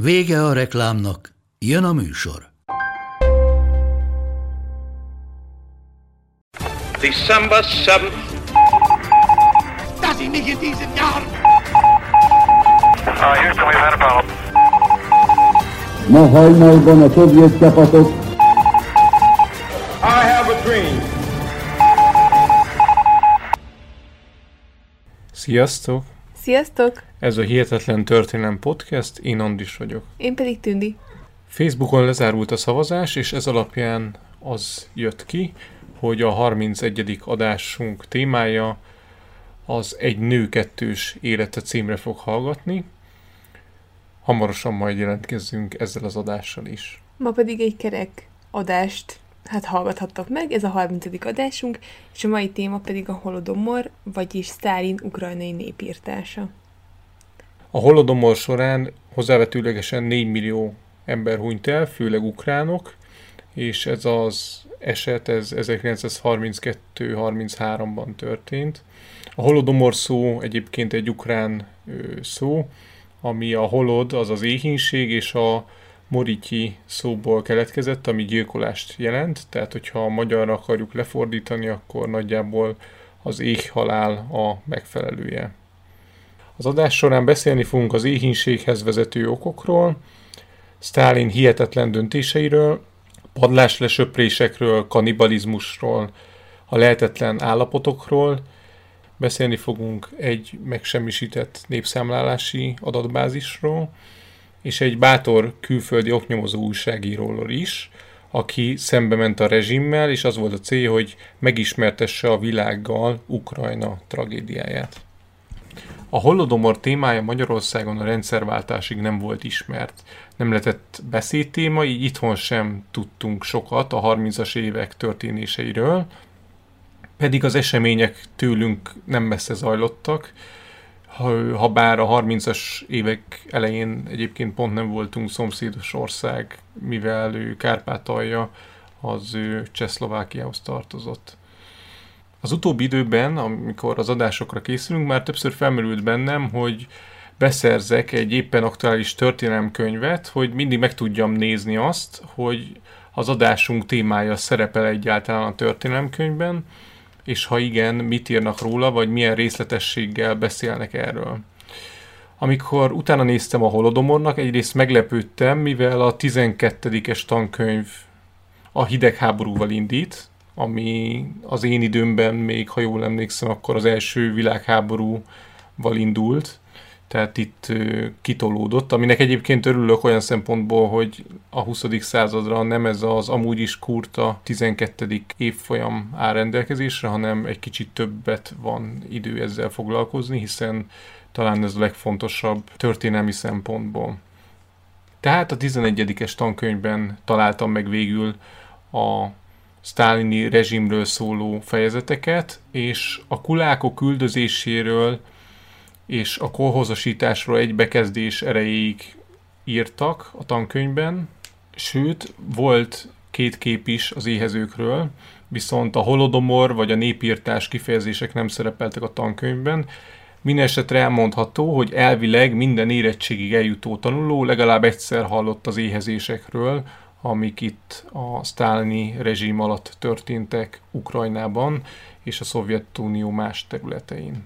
Vége a reklámnak, jön a műsor. December 7th. Das ich nicht in. Uh, Houston, we've had a problem. Ma hajnalban a szovjet csapatok I have a dream. Sziasztok! Sziasztok! Ez a Hihetetlen Történelem Podcast, én Andis vagyok. Én pedig Tündi. Facebookon lezárult a szavazás, és ez alapján az jött ki, hogy a 31. adásunk témája az egy nő kettős élete címre fog hallgatni. Hamarosan majd jelentkezzünk ezzel az adással is. Ma pedig egy kerek adást hát hallgathattok meg, ez a 30. adásunk, és a mai téma pedig a holodomor, vagyis Sztálin ukrajnai népírtása. A holodomor során hozzávetőlegesen 4 millió ember hunyt el, főleg ukránok, és ez az eset, ez 1932-33-ban történt. A holodomor szó egyébként egy ukrán szó, ami a holod, az az éhínség, és a morityi szóból keletkezett, ami gyilkolást jelent, tehát hogyha magyarra akarjuk lefordítani, akkor nagyjából az éhhalál a megfelelője. Az adás során beszélni fogunk az éhínséghez vezető okokról, Stalin hihetetlen döntéseiről, padláslesöprésekről, kanibalizmusról, a lehetetlen állapotokról, beszélni fogunk egy megsemmisített népszámlálási adatbázisról, és egy bátor külföldi oknyomozó újságíróról is, aki szembe ment a rezsimmel, és az volt a célja, hogy megismertesse a világgal Ukrajna tragédiáját. A holodomor témája Magyarországon a rendszerváltásig nem volt ismert. Nem lehetett beszédtéma, így itthon sem tudtunk sokat a 30-as évek történéseiről, pedig az események tőlünk nem messze zajlottak, ha, bár a 30-as évek elején egyébként pont nem voltunk szomszédos ország, mivel ő Kárpátalja az ő Csehszlovákiához tartozott. Az utóbbi időben, amikor az adásokra készülünk, már többször felmerült bennem, hogy beszerzek egy éppen aktuális történelemkönyvet, hogy mindig meg tudjam nézni azt, hogy az adásunk témája szerepel egyáltalán a történelemkönyvben, és ha igen, mit írnak róla, vagy milyen részletességgel beszélnek erről. Amikor utána néztem a Holodomornak, egyrészt meglepődtem, mivel a 12-es tankönyv a hidegháborúval indít, ami az én időmben még, ha jól emlékszem, akkor az első világháborúval indult, tehát itt kitolódott, aminek egyébként örülök olyan szempontból, hogy a 20. századra nem ez az amúgy is kurta 12. évfolyam áll rendelkezésre, hanem egy kicsit többet van idő ezzel foglalkozni, hiszen talán ez a legfontosabb történelmi szempontból. Tehát a 11-es tankönyvben találtam meg végül a sztálini rezsimről szóló fejezeteket, és a kulákok küldözéséről és a kolhozasításról egy bekezdés erejéig írtak a tankönyvben, sőt, volt két kép is az éhezőkről, viszont a holodomor vagy a népírtás kifejezések nem szerepeltek a tankönyvben. Mindenesetre elmondható, hogy elvileg minden érettségig eljutó tanuló legalább egyszer hallott az éhezésekről, amik itt a sztálini rezsim alatt történtek Ukrajnában és a Szovjetunió más területein.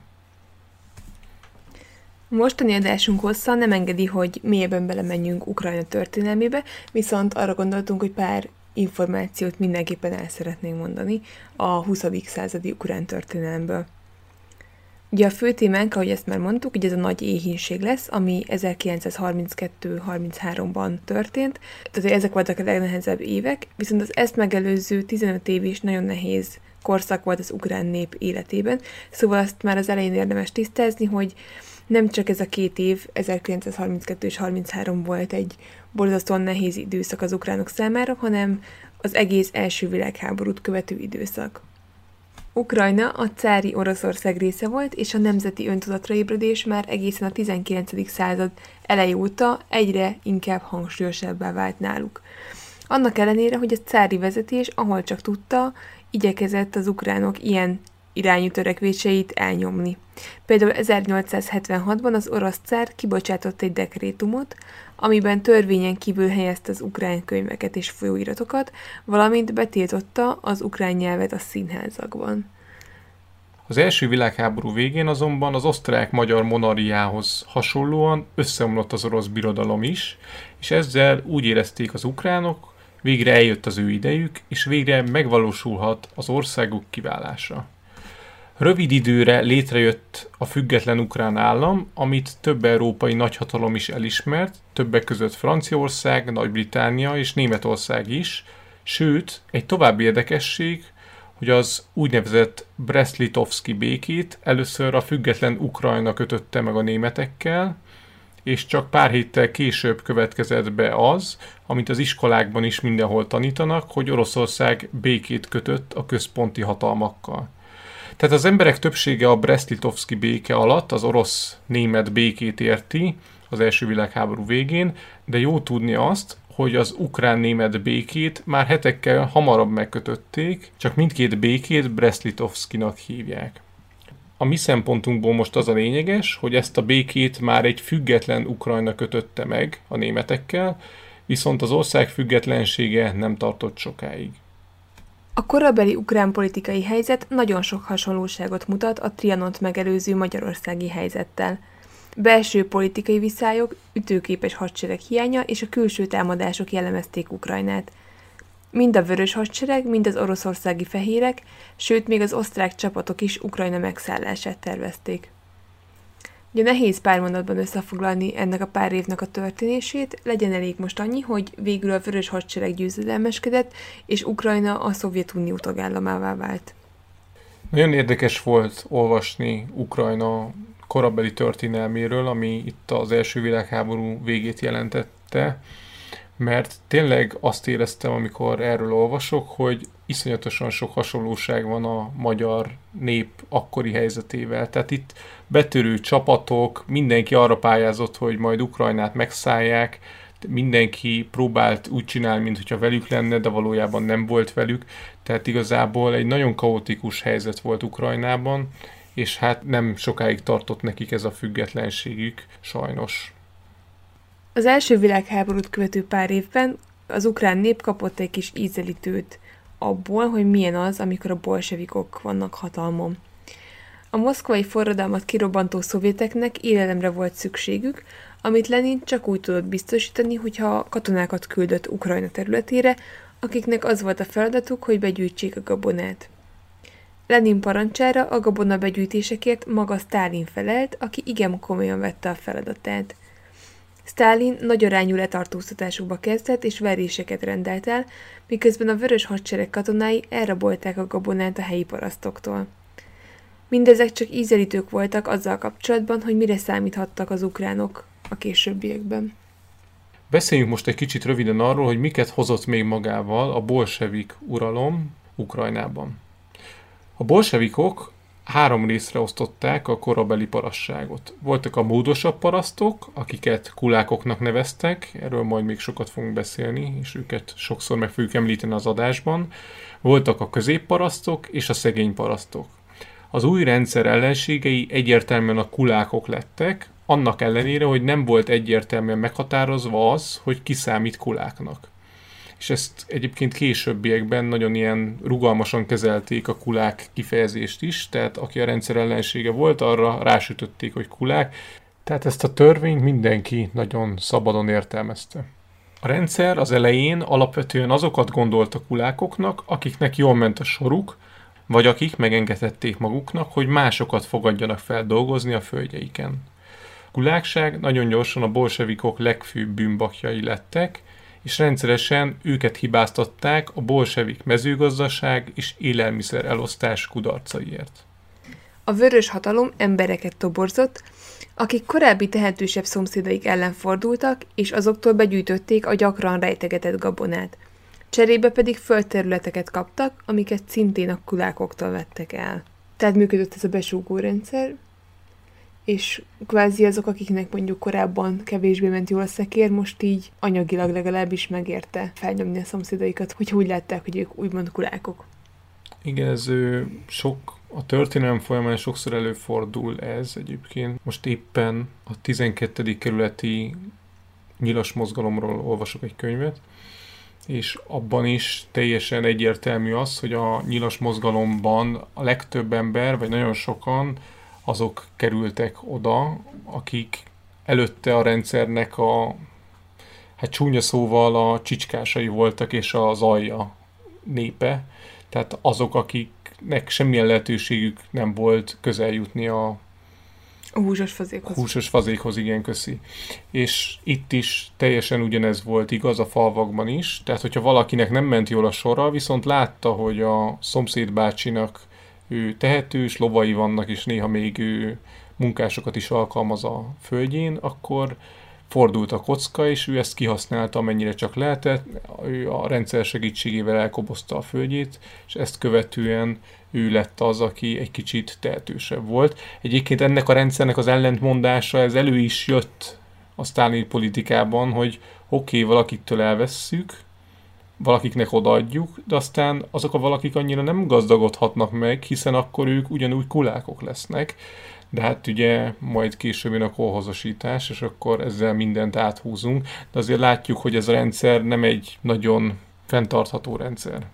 Mostani adásunk hossza nem engedi, hogy mélyebben belemenjünk Ukrajna történelmébe, viszont arra gondoltunk, hogy pár információt mindenképpen el szeretnénk mondani a 20. századi ukrán történelemből. Ugye a fő témánk, ahogy ezt már mondtuk, ugye ez a nagy éhínség lesz, ami 1932-33-ban történt, tehát ezek voltak a legnehezebb évek, viszont az ezt megelőző 15 év is nagyon nehéz korszak volt az ukrán nép életében, szóval azt már az elején érdemes tisztázni, hogy nem csak ez a két év, 1932 és 33 volt egy borzasztóan nehéz időszak az ukránok számára, hanem az egész első világháborút követő időszak. Ukrajna a cári Oroszország része volt, és a nemzeti öntudatra ébredés már egészen a 19. század elejé óta egyre inkább hangsúlyosabbá vált náluk. Annak ellenére, hogy a cári vezetés, ahol csak tudta, igyekezett az ukránok ilyen irányú törekvéseit elnyomni. Például 1876-ban az orosz cár kibocsátott egy dekrétumot, amiben törvényen kívül helyezte az ukrán könyveket és folyóiratokat, valamint betiltotta az ukrán nyelvet a színházakban. Az első világháború végén azonban az osztrák-magyar monarhiához hasonlóan összeomlott az orosz birodalom is, és ezzel úgy érezték az ukránok, végre eljött az ő idejük, és végre megvalósulhat az országuk kiválása. Rövid időre létrejött a független ukrán állam, amit több európai nagyhatalom is elismert, többek között Franciaország, Nagy-Británia és Németország is, sőt, egy további érdekesség, hogy az úgynevezett Brest-Litovski békét először a független Ukrajna kötötte meg a németekkel, és csak pár héttel később következett be az, amit az iskolákban is mindenhol tanítanak, hogy Oroszország békét kötött a központi hatalmakkal. Tehát az emberek többsége a Brest-Litovski béke alatt az orosz-német békét érti az első világháború végén, de jó tudni azt, hogy az ukrán-német békét már hetekkel hamarabb megkötötték, csak mindkét békét Brest-Litovskinak hívják. A mi szempontunkból most az a lényeges, hogy ezt a békét már egy független Ukrajna kötötte meg a németekkel, viszont az ország függetlensége nem tartott sokáig. A korabeli ukrán politikai helyzet nagyon sok hasonlóságot mutat a Trianont megelőző magyarországi helyzettel. Belső politikai viszályok, ütőképes hadsereg hiánya és a külső támadások jellemezték Ukrajnát. Mind a vörös hadsereg, mind az oroszországi fehérek, sőt még az osztrák csapatok is Ukrajna megszállását tervezték. Ugye nehéz pár mondatban összefoglalni ennek a pár évnek a történését, legyen elég most annyi, hogy végül a vörös hadsereg győzedelmeskedett, és Ukrajna a Szovjetunió tagállamává vált. Nagyon érdekes volt olvasni Ukrajna korabeli történelméről, ami itt az első világháború végét jelentette, mert tényleg azt éreztem, amikor erről olvasok, hogy iszonyatosan sok hasonlóság van a magyar nép akkori helyzetével. Tehát itt betörő csapatok, mindenki arra pályázott, hogy majd Ukrajnát megszállják, mindenki próbált úgy csinálni, mintha velük lenne, de valójában nem volt velük. Tehát igazából egy nagyon kaotikus helyzet volt Ukrajnában, és hát nem sokáig tartott nekik ez a függetlenségük, sajnos. Az első világháborút követő pár évben az ukrán nép kapott egy kis ízelítőt abból, hogy milyen az, amikor a bolsevikok vannak hatalmon. A moszkvai forradalmat kirobbantó szovjeteknek élelemre volt szükségük, amit Lenin csak úgy tudott biztosítani, hogyha katonákat küldött Ukrajna területére, akiknek az volt a feladatuk, hogy begyűjtsék a gabonát. Lenin parancsára a gabona begyűjtésekért maga Stálin felelt, aki igen komolyan vette a feladatát. Stálin nagy arányú letartóztatásokba kezdett és veréseket rendelt el, miközben a vörös hadsereg katonái elrabolták a gabonát a helyi parasztoktól. Mindezek csak ízelítők voltak azzal kapcsolatban, hogy mire számíthattak az ukránok a későbbiekben. Beszéljünk most egy kicsit röviden arról, hogy miket hozott még magával a bolsevik uralom Ukrajnában. A bolsevikok három részre osztották a korabeli parasságot. Voltak a módosabb parasztok, akiket kulákoknak neveztek, erről majd még sokat fogunk beszélni, és őket sokszor meg fogjuk említeni az adásban. Voltak a középparasztok és a szegény parasztok. Az új rendszer ellenségei egyértelműen a kulákok lettek, annak ellenére, hogy nem volt egyértelműen meghatározva az, hogy ki számít kuláknak és ezt egyébként későbbiekben nagyon ilyen rugalmasan kezelték a kulák kifejezést is, tehát aki a rendszer ellensége volt, arra rásütötték, hogy kulák, tehát ezt a törvényt mindenki nagyon szabadon értelmezte. A rendszer az elején alapvetően azokat gondolta kulákoknak, akiknek jól ment a soruk, vagy akik megengedhették maguknak, hogy másokat fogadjanak fel dolgozni a földjeiken. A kulákság nagyon gyorsan a bolsevikok legfőbb bűnbakjai lettek, és rendszeresen őket hibáztatták a bolsevik mezőgazdaság és élelmiszer elosztás kudarcaiért. A vörös hatalom embereket toborzott, akik korábbi tehetősebb szomszédaik ellen fordultak, és azoktól begyűjtötték a gyakran rejtegetett gabonát. Cserébe pedig földterületeket kaptak, amiket szintén a kulákoktól vettek el. Tehát működött ez a besúgó rendszer, és kvázi azok, akiknek mondjuk korábban kevésbé ment jól a szekér, most így anyagilag legalábbis megérte felnyomni a szomszédaikat, hogy úgy látták, hogy ők úgymond kulákok. Igen, ez sok, a történelem folyamán sokszor előfordul ez egyébként. Most éppen a 12. kerületi nyilas mozgalomról olvasok egy könyvet, és abban is teljesen egyértelmű az, hogy a nyilas mozgalomban a legtöbb ember, vagy nagyon sokan azok kerültek oda, akik előtte a rendszernek a hát csúnya szóval a csicskásai voltak, és az alja népe, tehát azok, akiknek semmilyen lehetőségük nem volt közel jutni a a húsos fazékhoz. Húsos fazékhoz, igen, köszi. És itt is teljesen ugyanez volt igaz a falvakban is, tehát hogyha valakinek nem ment jól a sora, viszont látta, hogy a szomszéd bácsinak ő tehetős, lovai vannak, és néha még ő munkásokat is alkalmaz a földjén, akkor fordult a kocka, és ő ezt kihasználta, amennyire csak lehetett. Ő a rendszer segítségével elkobozta a földjét, és ezt követően ő lett az, aki egy kicsit tehetősebb volt. Egyébként ennek a rendszernek az ellentmondása, ez elő is jött a Stalin politikában, hogy oké, okay, valakiktől elvesszük, valakiknek odaadjuk, de aztán azok a valakik annyira nem gazdagodhatnak meg, hiszen akkor ők ugyanúgy kulákok lesznek, de hát ugye majd később jön a kolhozosítás, és akkor ezzel mindent áthúzunk, de azért látjuk, hogy ez a rendszer nem egy nagyon fenntartható rendszer.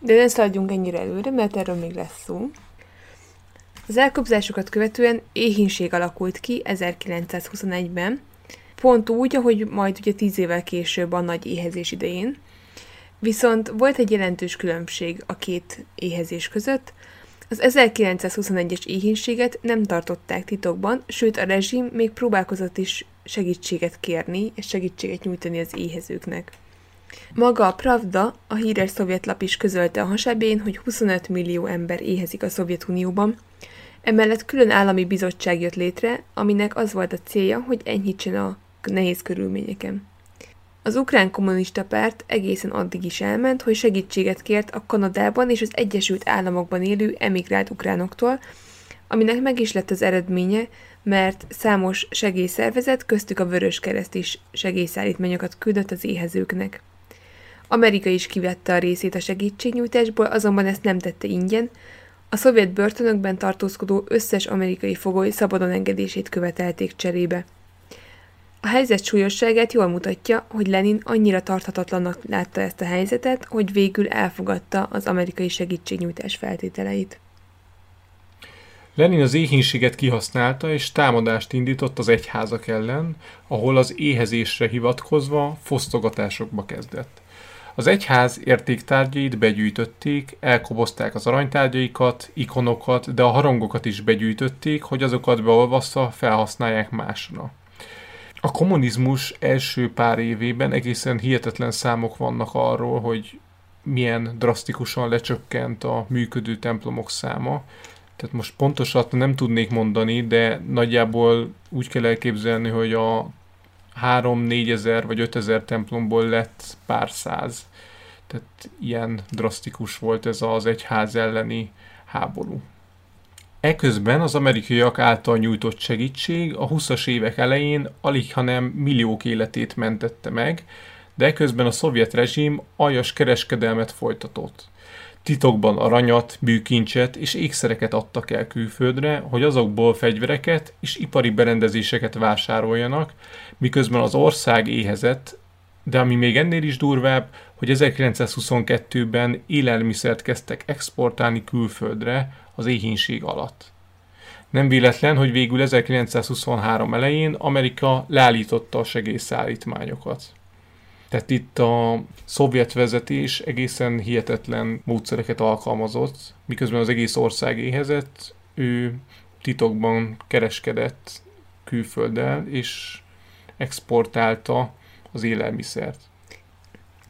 De ne szaladjunk ennyire előre, mert erről még lesz szó. Az elkobzásokat követően éhínség alakult ki 1921-ben, pont úgy, ahogy majd ugye tíz évvel később a nagy éhezés idején. Viszont volt egy jelentős különbség a két éhezés között. Az 1921-es éhínséget nem tartották titokban, sőt a rezsim még próbálkozott is segítséget kérni és segítséget nyújtani az éhezőknek. Maga a Pravda, a híres szovjet lap is közölte a hasábjén, hogy 25 millió ember éhezik a Szovjetunióban. Emellett külön állami bizottság jött létre, aminek az volt a célja, hogy enyhítsen a nehéz körülményeken. Az ukrán kommunista párt egészen addig is elment, hogy segítséget kért a Kanadában és az Egyesült Államokban élő emigrált ukránoktól, aminek meg is lett az eredménye, mert számos segélyszervezet, köztük a Vörös Kereszt is segélyszállítmányokat küldött az éhezőknek. Amerika is kivette a részét a segítségnyújtásból, azonban ezt nem tette ingyen, a szovjet börtönökben tartózkodó összes amerikai fogoly szabadon engedését követelték cserébe. A helyzet súlyosságát jól mutatja, hogy Lenin annyira tarthatatlannak látta ezt a helyzetet, hogy végül elfogadta az amerikai segítségnyújtás feltételeit. Lenin az éhínséget kihasználta és támadást indított az egyházak ellen, ahol az éhezésre hivatkozva fosztogatásokba kezdett. Az egyház értéktárgyait begyűjtötték, elkobozták az aranytárgyaikat, ikonokat, de a harangokat is begyűjtötték, hogy azokat beolvasztva felhasználják másra. A kommunizmus első pár évében egészen hihetetlen számok vannak arról, hogy milyen drasztikusan lecsökkent a működő templomok száma. Tehát most pontosat nem tudnék mondani, de nagyjából úgy kell elképzelni, hogy a 3-4 ezer vagy 5 ezer templomból lett pár száz. Tehát ilyen drasztikus volt ez az egyház elleni háború. Eközben az amerikaiak által nyújtott segítség a 20-as évek elején alig hanem milliók életét mentette meg, de eközben a szovjet rezsim aljas kereskedelmet folytatott. Titokban aranyat, bűkincset és ékszereket adtak el külföldre, hogy azokból fegyvereket és ipari berendezéseket vásároljanak, miközben az ország éhezett, de ami még ennél is durvább, hogy 1922-ben élelmiszert kezdtek exportálni külföldre az éhínség alatt. Nem véletlen, hogy végül 1923 elején Amerika leállította a segélyszállítmányokat. Tehát itt a szovjet vezetés egészen hihetetlen módszereket alkalmazott, miközben az egész ország éhezett, ő titokban kereskedett külfölddel, és exportálta az élelmiszert.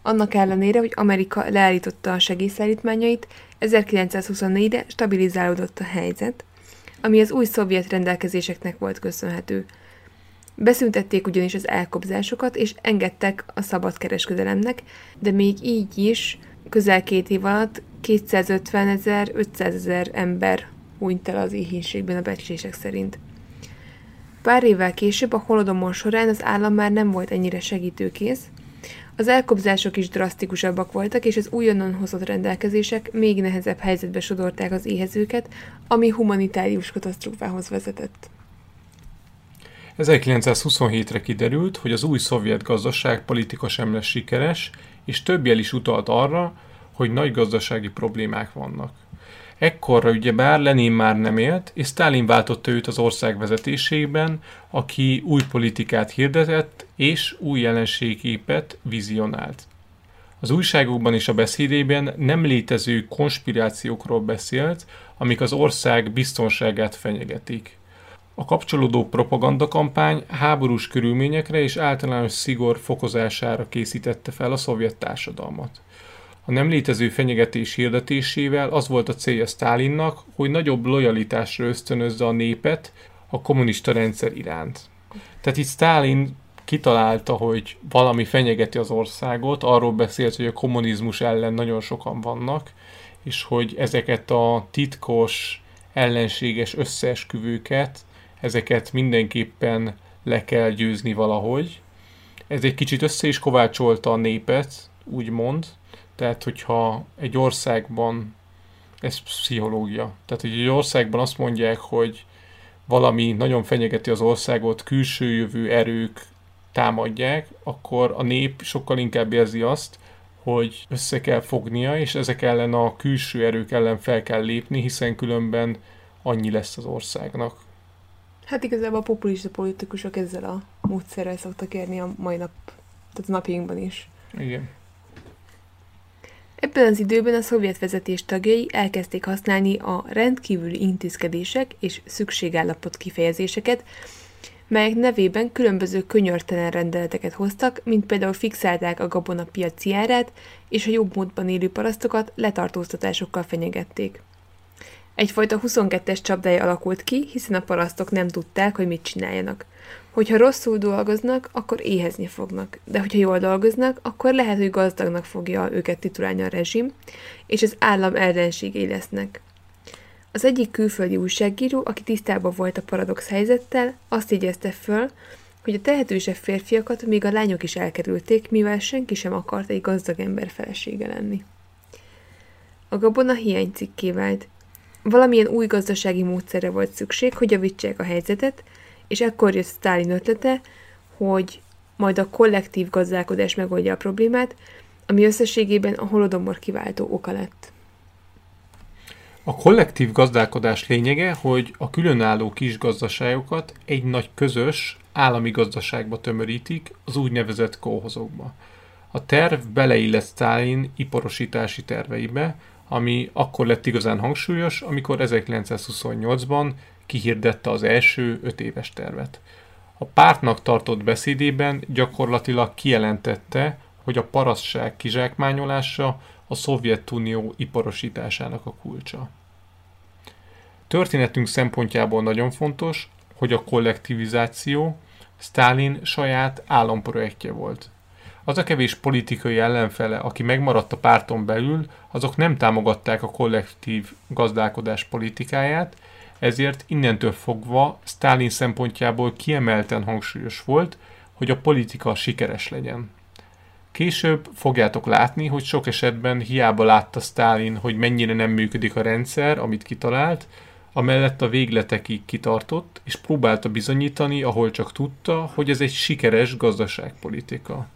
Annak ellenére, hogy Amerika leállította a segélyszállítmányait, 1924-re stabilizálódott a helyzet. ami az új szovjet rendelkezéseknek volt köszönhető. Beszüntették ugyanis az elkobzásokat, és engedtek a szabad kereskedelemnek, de még így is közel két év alatt 250 ezer, 500 ezer ember hunyt el az éhénységben a becslések szerint. Pár évvel később a holodomor során az állam már nem volt ennyire segítőkész, az elkobzások is drasztikusabbak voltak, és az újonnan hozott rendelkezések még nehezebb helyzetbe sodorták az éhezőket, ami humanitárius katasztrófához vezetett. 1927-re kiderült, hogy az új szovjet gazdaság politika sem lesz sikeres, és több jel is utalt arra, hogy nagy gazdasági problémák vannak. Ekkorra ugyebár Lenin már nem élt, és Stalin váltotta őt az ország vezetésében, aki új politikát hirdetett és új jelenségépet vizionált. Az újságokban és a beszédében nem létező konspirációkról beszélt, amik az ország biztonságát fenyegetik. A kapcsolódó propagandakampány háborús körülményekre és általános szigor fokozására készítette fel a szovjet társadalmat. A nem létező fenyegetés hirdetésével az volt a célja Stálinnak, hogy nagyobb lojalitásra ösztönözze a népet a kommunista rendszer iránt. Tehát itt Stálin kitalálta, hogy valami fenyegeti az országot, arról beszélt, hogy a kommunizmus ellen nagyon sokan vannak, és hogy ezeket a titkos, ellenséges összeesküvőket, ezeket mindenképpen le kell győzni valahogy. Ez egy kicsit össze is kovácsolta a népet, úgymond, tehát, hogyha egy országban, ez pszichológia, tehát, hogy egy országban azt mondják, hogy valami nagyon fenyegeti az országot, külső jövő erők támadják, akkor a nép sokkal inkább érzi azt, hogy össze kell fognia, és ezek ellen a külső erők ellen fel kell lépni, hiszen különben annyi lesz az országnak. Hát igazából a populista politikusok ezzel a módszerrel szoktak érni a mai nap, tehát a napjainkban is. Igen. Ebben az időben a szovjet vezetés tagjai elkezdték használni a rendkívüli intézkedések és szükségállapot kifejezéseket, melyek nevében különböző könyörtelen rendeleteket hoztak, mint például fixálták a gabona piaci árát, és a jobb módban élő parasztokat letartóztatásokkal fenyegették. Egyfajta 22-es csapdája alakult ki, hiszen a parasztok nem tudták, hogy mit csináljanak – Hogyha rosszul dolgoznak, akkor éhezni fognak, de hogyha jól dolgoznak, akkor lehet, hogy gazdagnak fogja őket titulálni a rezsim, és az állam ellenségei lesznek. Az egyik külföldi újságíró, aki tisztában volt a paradox helyzettel, azt jegyezte föl, hogy a tehetősebb férfiakat még a lányok is elkerülték, mivel senki sem akart egy gazdag ember felesége lenni. A gabona hiánycikké vált. Valamilyen új gazdasági módszerre volt szükség, hogy javítsák a helyzetet, és ekkor jött Stalin ötlete, hogy majd a kollektív gazdálkodás megoldja a problémát, ami összességében a holodomor kiváltó oka lett. A kollektív gazdálkodás lényege, hogy a különálló kis gazdaságokat egy nagy közös állami gazdaságba tömörítik, az úgynevezett kóhozokba. A terv beleillett Stalin iparosítási terveibe, ami akkor lett igazán hangsúlyos, amikor 1928-ban kihirdette az első öt éves tervet. A pártnak tartott beszédében gyakorlatilag kijelentette, hogy a parasztság kizsákmányolása a Szovjetunió iparosításának a kulcsa. Történetünk szempontjából nagyon fontos, hogy a kollektivizáció Stalin saját államprojektje volt. Az a kevés politikai ellenfele, aki megmaradt a párton belül, azok nem támogatták a kollektív gazdálkodás politikáját, ezért innentől fogva Stalin szempontjából kiemelten hangsúlyos volt, hogy a politika sikeres legyen. Később fogjátok látni, hogy sok esetben hiába látta Stalin, hogy mennyire nem működik a rendszer, amit kitalált, amellett a végletekig kitartott, és próbálta bizonyítani, ahol csak tudta, hogy ez egy sikeres gazdaságpolitika.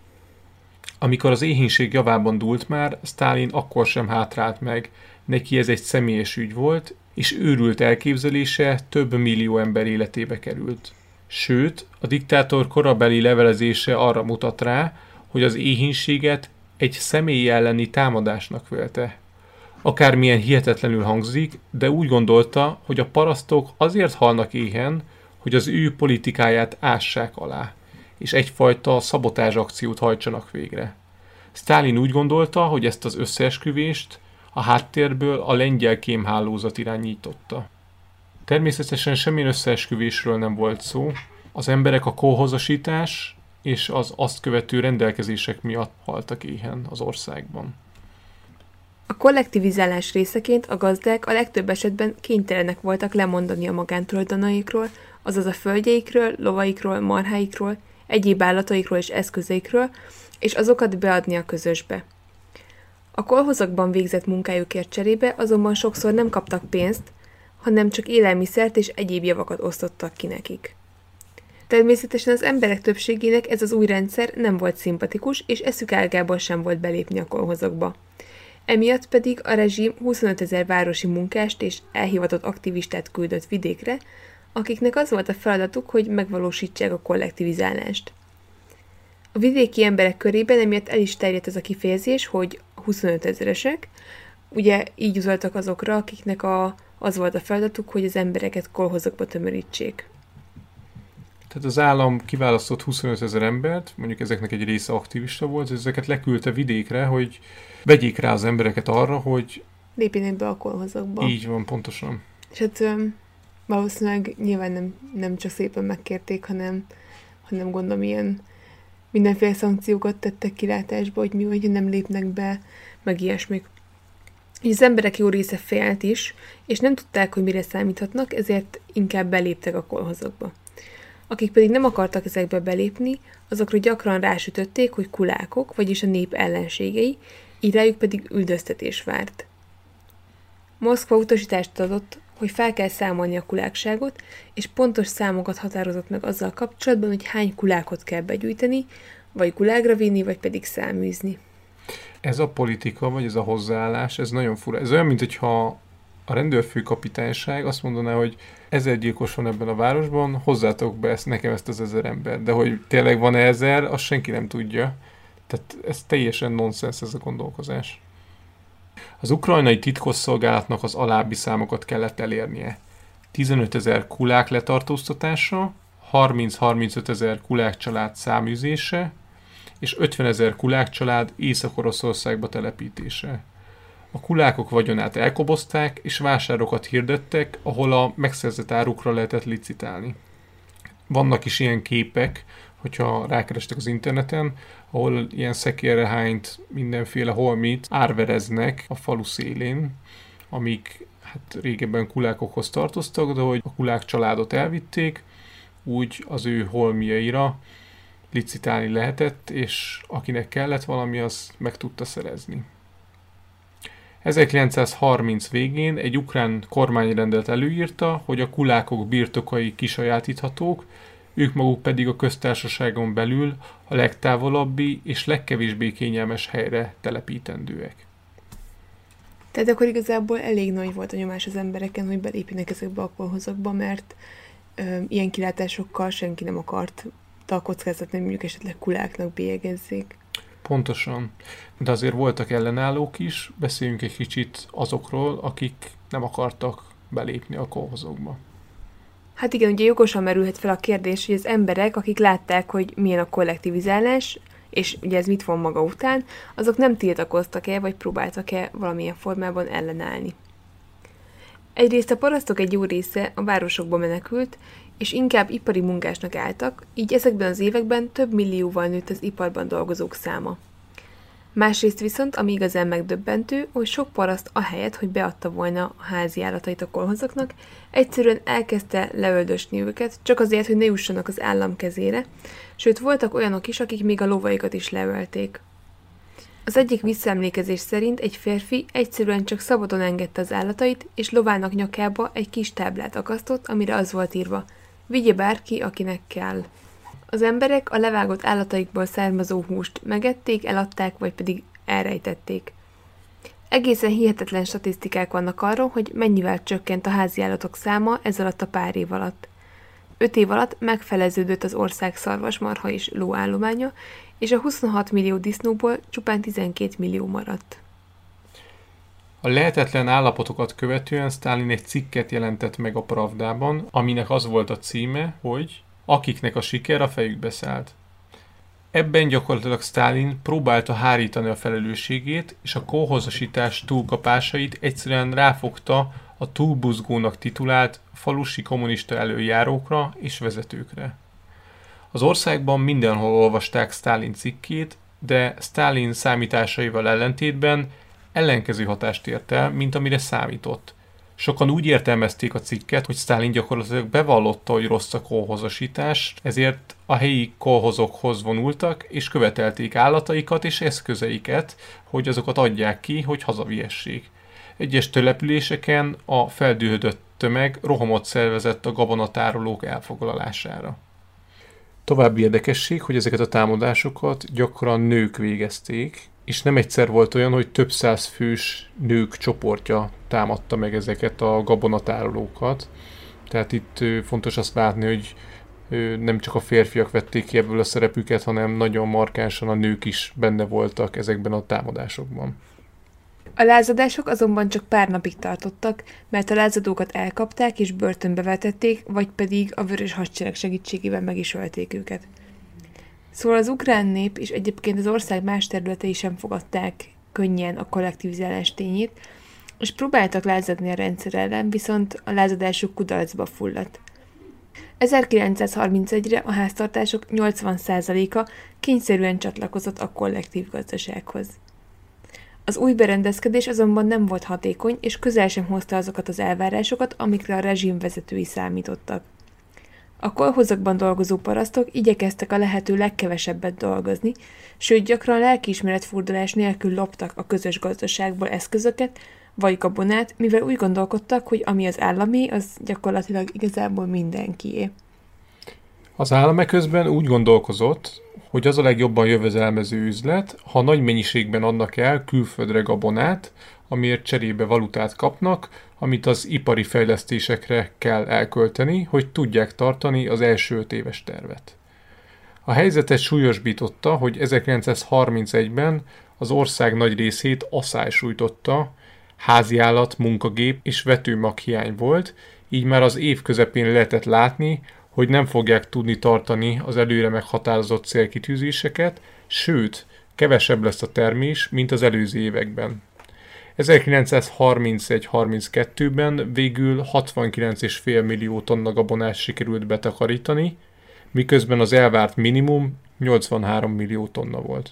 Amikor az éhínség javában dúlt már, Stalin akkor sem hátrált meg, neki ez egy személyes ügy volt, és őrült elképzelése több millió ember életébe került. Sőt, a diktátor korabeli levelezése arra mutat rá, hogy az éhínséget egy személy elleni támadásnak vélte. Akármilyen hihetetlenül hangzik, de úgy gondolta, hogy a parasztok azért halnak éhen, hogy az ő politikáját ássák alá, és egyfajta szabotázs akciót hajtsanak végre. Stalin úgy gondolta, hogy ezt az összeesküvést a háttérből a lengyel kémhálózat irányította. Természetesen semmilyen összeesküvésről nem volt szó. Az emberek a kolhozasítás és az azt követő rendelkezések miatt haltak éhen az országban. A kollektivizálás részeként a gazdák a legtöbb esetben kénytelenek voltak lemondani a magántulajdonaikról, azaz a földjeikről, lovaikról, marháikról, egyéb állataikról és eszközeikről, és azokat beadni a közösbe. A kolhozakban végzett munkájukért cserébe azonban sokszor nem kaptak pénzt, hanem csak élelmiszert és egyéb javakat osztottak ki nekik. Természetesen az emberek többségének ez az új rendszer nem volt szimpatikus, és eszük ágából sem volt belépni a kolhozakba. Emiatt pedig a rezsim 25 ezer városi munkást és elhivatott aktivistát küldött vidékre, akiknek az volt a feladatuk, hogy megvalósítsák a kollektivizálást. A vidéki emberek körében emiatt el is terjedt ez a kifejezés, hogy 25 ezeresek, ugye így uzoltak azokra, akiknek a, az volt a feladatuk, hogy az embereket kolhozokba tömörítsék. Tehát az állam kiválasztott 25 ezer embert, mondjuk ezeknek egy része aktivista volt, és ezeket leküldte vidékre, hogy vegyék rá az embereket arra, hogy Lépjenek be a kolhozokba. így van pontosan. És hát valószínűleg nyilván nem, nem csak szépen megkérték, hanem, hanem gondolom ilyen mindenféle szankciókat tettek kilátásba, hogy mi, hogy nem lépnek be, meg ilyesmik. Így az emberek jó része félt is, és nem tudták, hogy mire számíthatnak, ezért inkább beléptek a kolhozokba. Akik pedig nem akartak ezekbe belépni, azokra gyakran rásütötték, hogy kulákok, vagyis a nép ellenségei, így rájuk pedig üldöztetés várt. Moszkva utasítást adott, hogy fel kell számolni a kulákságot, és pontos számokat határozott meg azzal kapcsolatban, hogy hány kulákot kell begyűjteni, vagy kulágra vinni, vagy pedig száműzni. Ez a politika, vagy ez a hozzáállás, ez nagyon fura. Ez olyan, mint hogyha a rendőrfőkapitányság azt mondaná, hogy ezer gyilkos van ebben a városban, hozzátok be ezt, nekem ezt az ezer ember. De hogy tényleg van ezer, azt senki nem tudja. Tehát ez teljesen nonsens ez a gondolkozás. Az ukrajnai titkosszolgálatnak az alábbi számokat kellett elérnie. 15 ezer kulák letartóztatása, 30-35 ezer kulák család száműzése, és 50 ezer kulák család Észak-Oroszországba telepítése. A kulákok vagyonát elkobozták, és vásárokat hirdettek, ahol a megszerzett árukra lehetett licitálni. Vannak is ilyen képek, hogyha rákerestek az interneten, ahol ilyen szekérre mindenféle holmit árvereznek a falu szélén, amik hát régebben kulákokhoz tartoztak, de hogy a kulák családot elvitték, úgy az ő holmiaira licitálni lehetett, és akinek kellett valami, az meg tudta szerezni. 1930 végén egy ukrán kormányrendelet előírta, hogy a kulákok birtokai kisajátíthatók, ők maguk pedig a köztársaságon belül a legtávolabbi és legkevésbé kényelmes helyre telepítendőek. Tehát akkor igazából elég nagy volt a nyomás az embereken, hogy belépjenek ezekbe a kolhozakba, mert ö, ilyen kilátásokkal senki nem akart a kockázat, hogy mondjuk esetleg kuláknak bélyegezzék. Pontosan. De azért voltak ellenállók is, beszéljünk egy kicsit azokról, akik nem akartak belépni a kolhozokba. Hát igen, ugye jogosan merülhet fel a kérdés, hogy az emberek, akik látták, hogy milyen a kollektivizálás, és ugye ez mit von maga után, azok nem tiltakoztak-e, vagy próbáltak-e valamilyen formában ellenállni. Egyrészt a parasztok egy jó része a városokba menekült, és inkább ipari munkásnak álltak, így ezekben az években több millióval nőtt az iparban dolgozók száma. Másrészt viszont, ami igazán megdöbbentő, hogy sok paraszt ahelyett, hogy beadta volna a házi állatait a kolhozaknak, egyszerűen elkezdte leöldösni őket, csak azért, hogy ne jussanak az állam kezére, sőt voltak olyanok is, akik még a lovaikat is leölték. Az egyik visszaemlékezés szerint egy férfi egyszerűen csak szabadon engedte az állatait, és lovának nyakába egy kis táblát akasztott, amire az volt írva, vigye bárki, akinek kell. Az emberek a levágott állataikból származó húst megették, eladták, vagy pedig elrejtették. Egészen hihetetlen statisztikák vannak arról, hogy mennyivel csökkent a háziállatok száma ez alatt a pár év alatt. Öt év alatt megfeleződött az ország szarvasmarha és lóállománya, és a 26 millió disznóból csupán 12 millió maradt. A lehetetlen állapotokat követően Stalin egy cikket jelentett meg a Pravdában, aminek az volt a címe, hogy akiknek a siker a fejükbe szállt. Ebben gyakorlatilag Stalin próbálta hárítani a felelősségét, és a kóhozasítás túlkapásait egyszerűen ráfogta a túlbuzgónak titulált falusi kommunista előjárókra és vezetőkre. Az országban mindenhol olvasták Stalin cikkét, de Stalin számításaival ellentétben ellenkező hatást ért el, mint amire számított. Sokan úgy értelmezték a cikket, hogy Stalin gyakorlatilag bevallotta, hogy rossz a kolhozasítás, ezért a helyi kolhozokhoz vonultak, és követelték állataikat és eszközeiket, hogy azokat adják ki, hogy hazaviessék. Egyes településeken a feldühödött tömeg rohamot szervezett a gabonatárolók elfoglalására. További érdekesség, hogy ezeket a támadásokat gyakran nők végezték, és nem egyszer volt olyan, hogy több száz fős nők csoportja támadta meg ezeket a gabonatárolókat. Tehát itt fontos azt látni, hogy nem csak a férfiak vették ki ebből a szerepüket, hanem nagyon markánsan a nők is benne voltak ezekben a támadásokban. A lázadások azonban csak pár napig tartottak, mert a lázadókat elkapták és börtönbe vetették, vagy pedig a vörös hadsereg segítségével meg is ölték őket. Szóval az ukrán nép és egyébként az ország más területei sem fogadták könnyen a kollektivizálás tényét, és próbáltak lázadni a rendszer ellen, viszont a lázadásuk kudarcba fulladt. 1931-re a háztartások 80%-a kényszerűen csatlakozott a kollektív gazdasághoz. Az új berendezkedés azonban nem volt hatékony, és közel sem hozta azokat az elvárásokat, amikre a rezsim vezetői számítottak. A kolhozakban dolgozó parasztok igyekeztek a lehető legkevesebbet dolgozni, sőt gyakran lelkiismeretfordulás nélkül loptak a közös gazdaságból eszközöket, vagy gabonát, mivel úgy gondolkodtak, hogy ami az állami, az gyakorlatilag igazából mindenkié. Az állam közben úgy gondolkozott, hogy az a legjobban jövedelmező üzlet, ha nagy mennyiségben adnak el külföldre gabonát, amiért cserébe valutát kapnak, amit az ipari fejlesztésekre kell elkölteni, hogy tudják tartani az első öt éves tervet. A helyzetet súlyosbította, hogy 1931-ben az ország nagy részét asszály sújtotta, háziállat, munkagép és vetőmag hiány volt, így már az év közepén lehetett látni, hogy nem fogják tudni tartani az előre meghatározott célkitűzéseket, sőt, kevesebb lesz a termés, mint az előző években. 1931-32-ben végül 69,5 millió tonna gabonát sikerült betakarítani, miközben az elvárt minimum 83 millió tonna volt.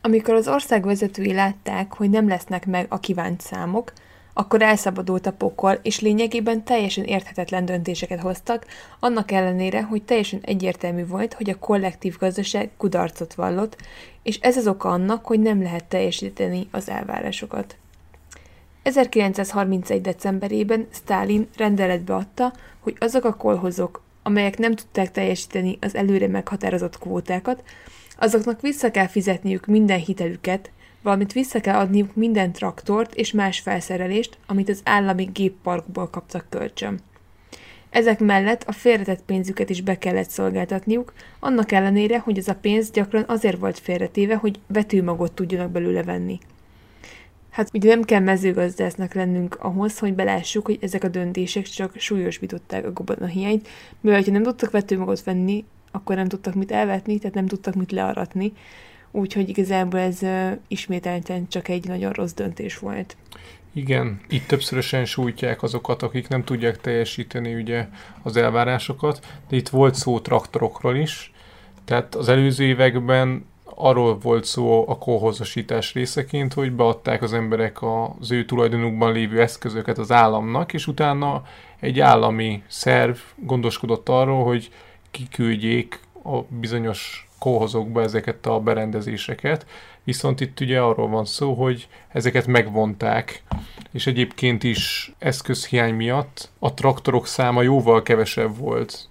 Amikor az ország vezetői látták, hogy nem lesznek meg a kívánt számok, akkor elszabadult a pokol, és lényegében teljesen érthetetlen döntéseket hoztak, annak ellenére, hogy teljesen egyértelmű volt, hogy a kollektív gazdaság kudarcot vallott, és ez az oka annak, hogy nem lehet teljesíteni az elvárásokat. 1931. decemberében Stalin rendeletbe adta, hogy azok a kolhozok, amelyek nem tudták teljesíteni az előre meghatározott kvótákat, azoknak vissza kell fizetniük minden hitelüket, valamint vissza kell adniuk minden traktort és más felszerelést, amit az állami gépparkból kaptak kölcsön. Ezek mellett a félretett pénzüket is be kellett szolgáltatniuk, annak ellenére, hogy ez a pénz gyakran azért volt félretéve, hogy vetőmagot tudjanak belőle venni. Hát ugye nem kell mezőgazdásznak lennünk ahhoz, hogy belássuk, hogy ezek a döntések csak súlyosbították a gobona hiányt, mivel ha nem tudtak vetőmagot venni, akkor nem tudtak mit elvetni, tehát nem tudtak mit learatni, úgyhogy igazából ez ismételten csak egy nagyon rossz döntés volt. Igen, itt többszörösen sújtják azokat, akik nem tudják teljesíteni ugye az elvárásokat, de itt volt szó traktorokról is, tehát az előző években arról volt szó a kolhozasítás részeként, hogy beadták az emberek az ő tulajdonukban lévő eszközöket az államnak, és utána egy állami szerv gondoskodott arról, hogy kiküldjék a bizonyos kóhozókba ezeket a berendezéseket, viszont itt ugye arról van szó, hogy ezeket megvonták, és egyébként is eszközhiány miatt a traktorok száma jóval kevesebb volt.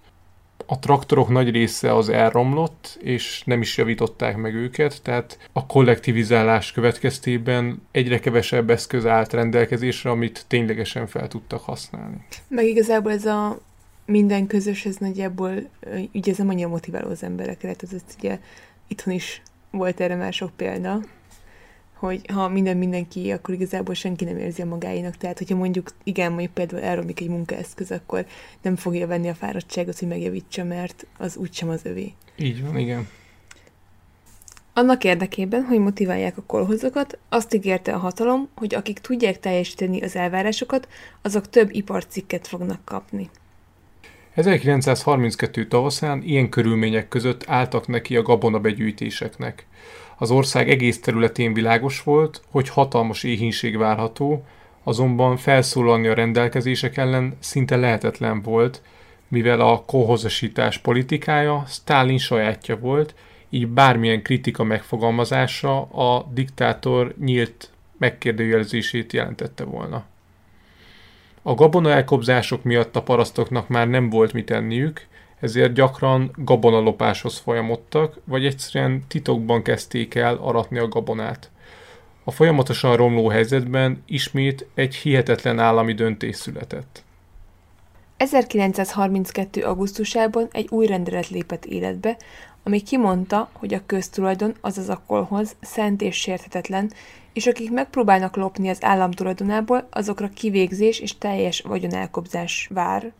A traktorok nagy része az elromlott, és nem is javították meg őket, tehát a kollektivizálás következtében egyre kevesebb eszköz állt rendelkezésre, amit ténylegesen fel tudtak használni. Meg igazából ez a minden közös, ez nagyjából, ugye ez nem annyira motiváló az emberekre, tehát ez ugye itthon is volt erre már sok példa, hogy ha minden mindenki, akkor igazából senki nem érzi a magáinak. Tehát, hogyha mondjuk, igen, mondjuk például elromlik egy munkaeszköz, akkor nem fogja venni a fáradtságot, hogy megjavítsa, mert az úgysem az övé. Így van, igen. Annak érdekében, hogy motiválják a kolhozokat, azt ígérte a hatalom, hogy akik tudják teljesíteni az elvárásokat, azok több iparcikket fognak kapni. 1932 tavaszán ilyen körülmények között álltak neki a gabonabegyűjtéseknek. Az ország egész területén világos volt, hogy hatalmas éhínség várható, azonban felszólalni a rendelkezések ellen szinte lehetetlen volt, mivel a kohozasítás politikája Stalin sajátja volt, így bármilyen kritika megfogalmazása a diktátor nyílt megkérdőjelezését jelentette volna. A gabona elkobzások miatt a parasztoknak már nem volt mit enniük, ezért gyakran gabonalopáshoz folyamodtak, vagy egyszerűen titokban kezdték el aratni a gabonát. A folyamatosan romló helyzetben ismét egy hihetetlen állami döntés született. 1932. augusztusában egy új rendelet lépett életbe, ami kimondta, hogy a köztulajdon, azaz a kolhoz szent és sérthetetlen, és akik megpróbálnak lopni az állam tulajdonából, azokra kivégzés és teljes vagyonelkobzás vár,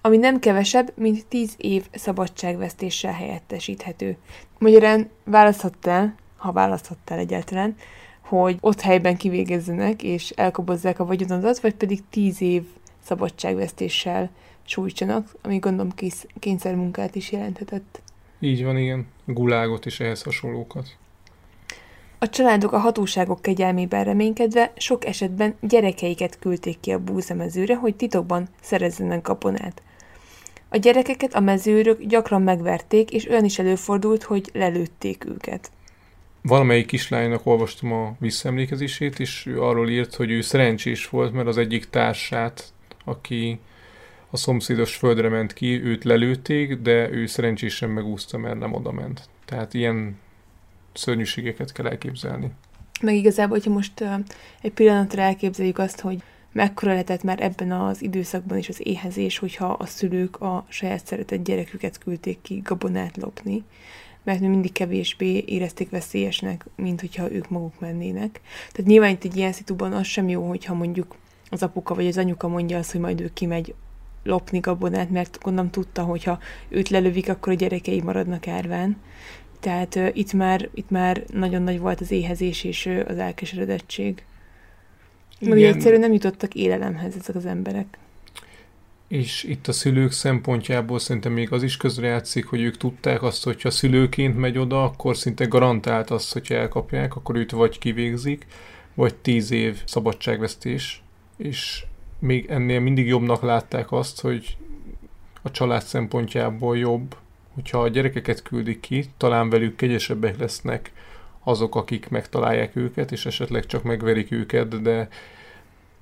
ami nem kevesebb, mint 10 év szabadságvesztéssel helyettesíthető. Magyarán választhattál, ha választhattál egyáltalán, hogy ott helyben kivégezzenek és elkobozzák a vagyonodat, vagy pedig 10 év szabadságvesztéssel sújtsanak, ami gondolom kényszermunkát is jelenthetett. Így van, igen. Gulágot és ehhez hasonlókat. A családok a hatóságok kegyelmében reménykedve sok esetben gyerekeiket küldték ki a búzamezőre, hogy titokban szerezzenek kaponát. A gyerekeket a mezőrök gyakran megverték, és olyan is előfordult, hogy lelőtték őket. Valamelyik kislánynak olvastam a visszaemlékezését, és ő arról írt, hogy ő szerencsés volt, mert az egyik társát, aki a szomszédos földre ment ki, őt lelőtték, de ő szerencsésen megúszta, mert nem oda ment. Tehát ilyen szörnyűségeket kell elképzelni. Meg igazából, hogyha most egy pillanatra elképzeljük azt, hogy mekkora lehetett már ebben az időszakban is az éhezés, hogyha a szülők a saját szeretett gyereküket küldték ki gabonát lopni, mert mindig kevésbé érezték veszélyesnek, mint hogyha ők maguk mennének. Tehát nyilván itt egy ilyen szituban az sem jó, hogyha mondjuk az apuka vagy az anyuka mondja azt, hogy majd ő kimegy lopni gabonát, mert gondolom tudta, hogy ha őt lelövik, akkor a gyerekei maradnak árván. Tehát uh, itt, már, itt már nagyon nagy volt az éhezés és uh, az elkeseredettség. Meg egyszerűen nem jutottak élelemhez ezek az emberek. És itt a szülők szempontjából szerintem még az is közrejátszik, hogy ők tudták azt, hogy ha szülőként megy oda, akkor szinte garantált azt, hogy elkapják, akkor őt vagy kivégzik, vagy tíz év szabadságvesztés. És még ennél mindig jobbnak látták azt, hogy a család szempontjából jobb, hogyha a gyerekeket küldik ki, talán velük kegyesebbek lesznek azok, akik megtalálják őket, és esetleg csak megverik őket, de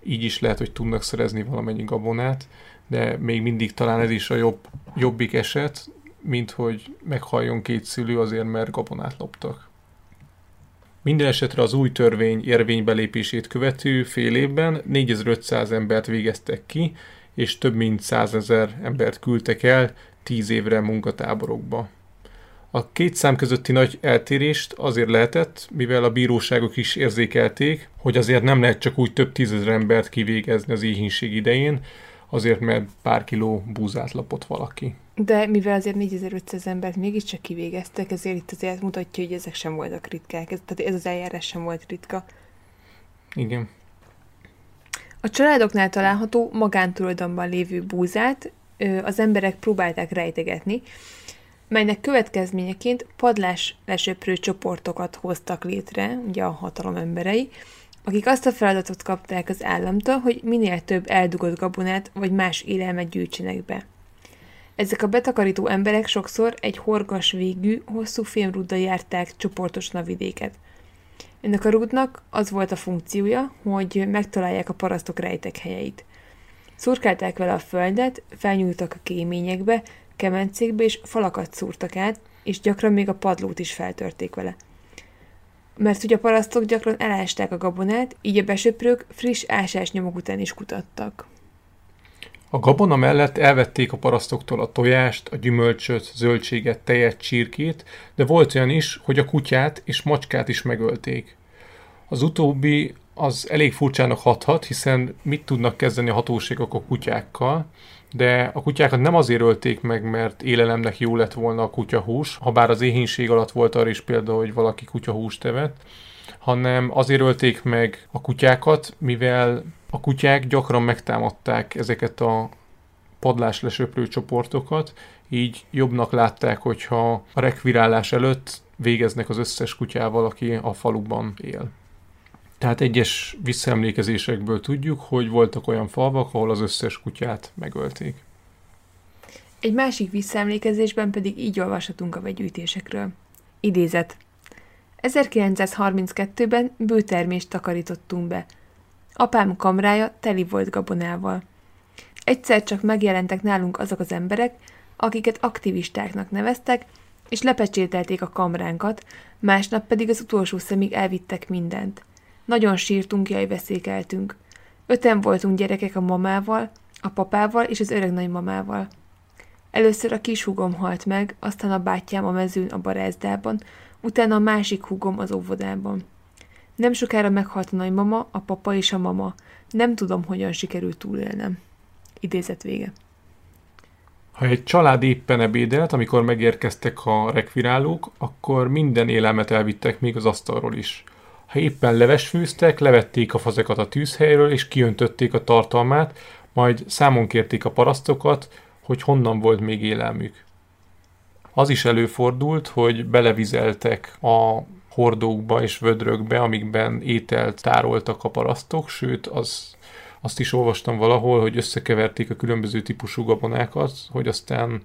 így is lehet, hogy tudnak szerezni valamennyi gabonát, de még mindig talán ez is a jobb, jobbik eset, mint hogy meghalljon két szülő azért, mert gabonát loptak. Minden esetre az új törvény érvénybelépését követő fél évben 4500 embert végeztek ki, és több mint 100 ezer embert küldtek el 10 évre munkatáborokba. A két szám közötti nagy eltérést azért lehetett, mivel a bíróságok is érzékelték, hogy azért nem lehet csak úgy több tízezer embert kivégezni az éhínség idején, azért mert pár kiló búzát lapott valaki. De mivel azért 4500 embert mégiscsak kivégeztek, ezért itt azért mutatja, hogy ezek sem voltak ritkák. Ez, tehát ez az eljárás sem volt ritka. Igen. A családoknál található magántulajdonban lévő búzát az emberek próbálták rejtegetni, melynek következményeként padlás lesöprő csoportokat hoztak létre, ugye a hatalom emberei, akik azt a feladatot kapták az államtól, hogy minél több eldugott gabonát vagy más élelmet gyűjtsenek be. Ezek a betakarító emberek sokszor egy horgas végű, hosszú fémrúddal járták csoportos navidéket. Ennek a rúdnak az volt a funkciója, hogy megtalálják a parasztok rejtek helyeit. Szurkálták vele a földet, felnyúltak a kéményekbe, kemencékbe és falakat szúrtak át, és gyakran még a padlót is feltörték vele. Mert ugye a parasztok gyakran elásták a gabonát, így a besöprők friss ásásnyomok után is kutattak. A gabona mellett elvették a parasztoktól a tojást, a gyümölcsöt, zöldséget, tejet, csirkét, de volt olyan is, hogy a kutyát és macskát is megölték. Az utóbbi az elég furcsának hathat, hiszen mit tudnak kezdeni a hatóságok a kutyákkal, de a kutyákat nem azért ölték meg, mert élelemnek jó lett volna a kutyahús, ha bár az éhínség alatt volt arra is példa, hogy valaki kutyahúst evett, hanem azért ölték meg a kutyákat, mivel a kutyák gyakran megtámadták ezeket a padlás lesöprő csoportokat, így jobbnak látták, hogyha a rekvirálás előtt végeznek az összes kutyával, aki a faluban él. Tehát egyes visszaemlékezésekből tudjuk, hogy voltak olyan falvak, ahol az összes kutyát megölték. Egy másik visszaemlékezésben pedig így olvashatunk a vegyűjtésekről. Idézet. 1932-ben bőtermést takarítottunk be. Apám kamrája teli volt gabonával. Egyszer csak megjelentek nálunk azok az emberek, akiket aktivistáknak neveztek, és lepecsételték a kamránkat, másnap pedig az utolsó szemig elvittek mindent. Nagyon sírtunk, jaj, veszékeltünk. Öten voltunk gyerekek a mamával, a papával és az öreg nagymamával. Először a kis húgom halt meg, aztán a bátyám a mezőn a barázdában, utána a másik húgom az óvodában. Nem sokára meghalt a nagymama, a papa és a mama. Nem tudom, hogyan sikerült túlélnem. Idézet vége. Ha egy család éppen ebédelt, amikor megérkeztek a rekvirálók, akkor minden élelmet elvittek még az asztalról is. Ha éppen leves főztek, levették a fazekat a tűzhelyről, és kiöntötték a tartalmát, majd számon kérték a parasztokat, hogy honnan volt még élelmük. Az is előfordult, hogy belevizeltek a hordókba és vödrökbe, amikben ételt tároltak a parasztok, sőt, az, azt is olvastam valahol, hogy összekeverték a különböző típusú gabonákat, hogy aztán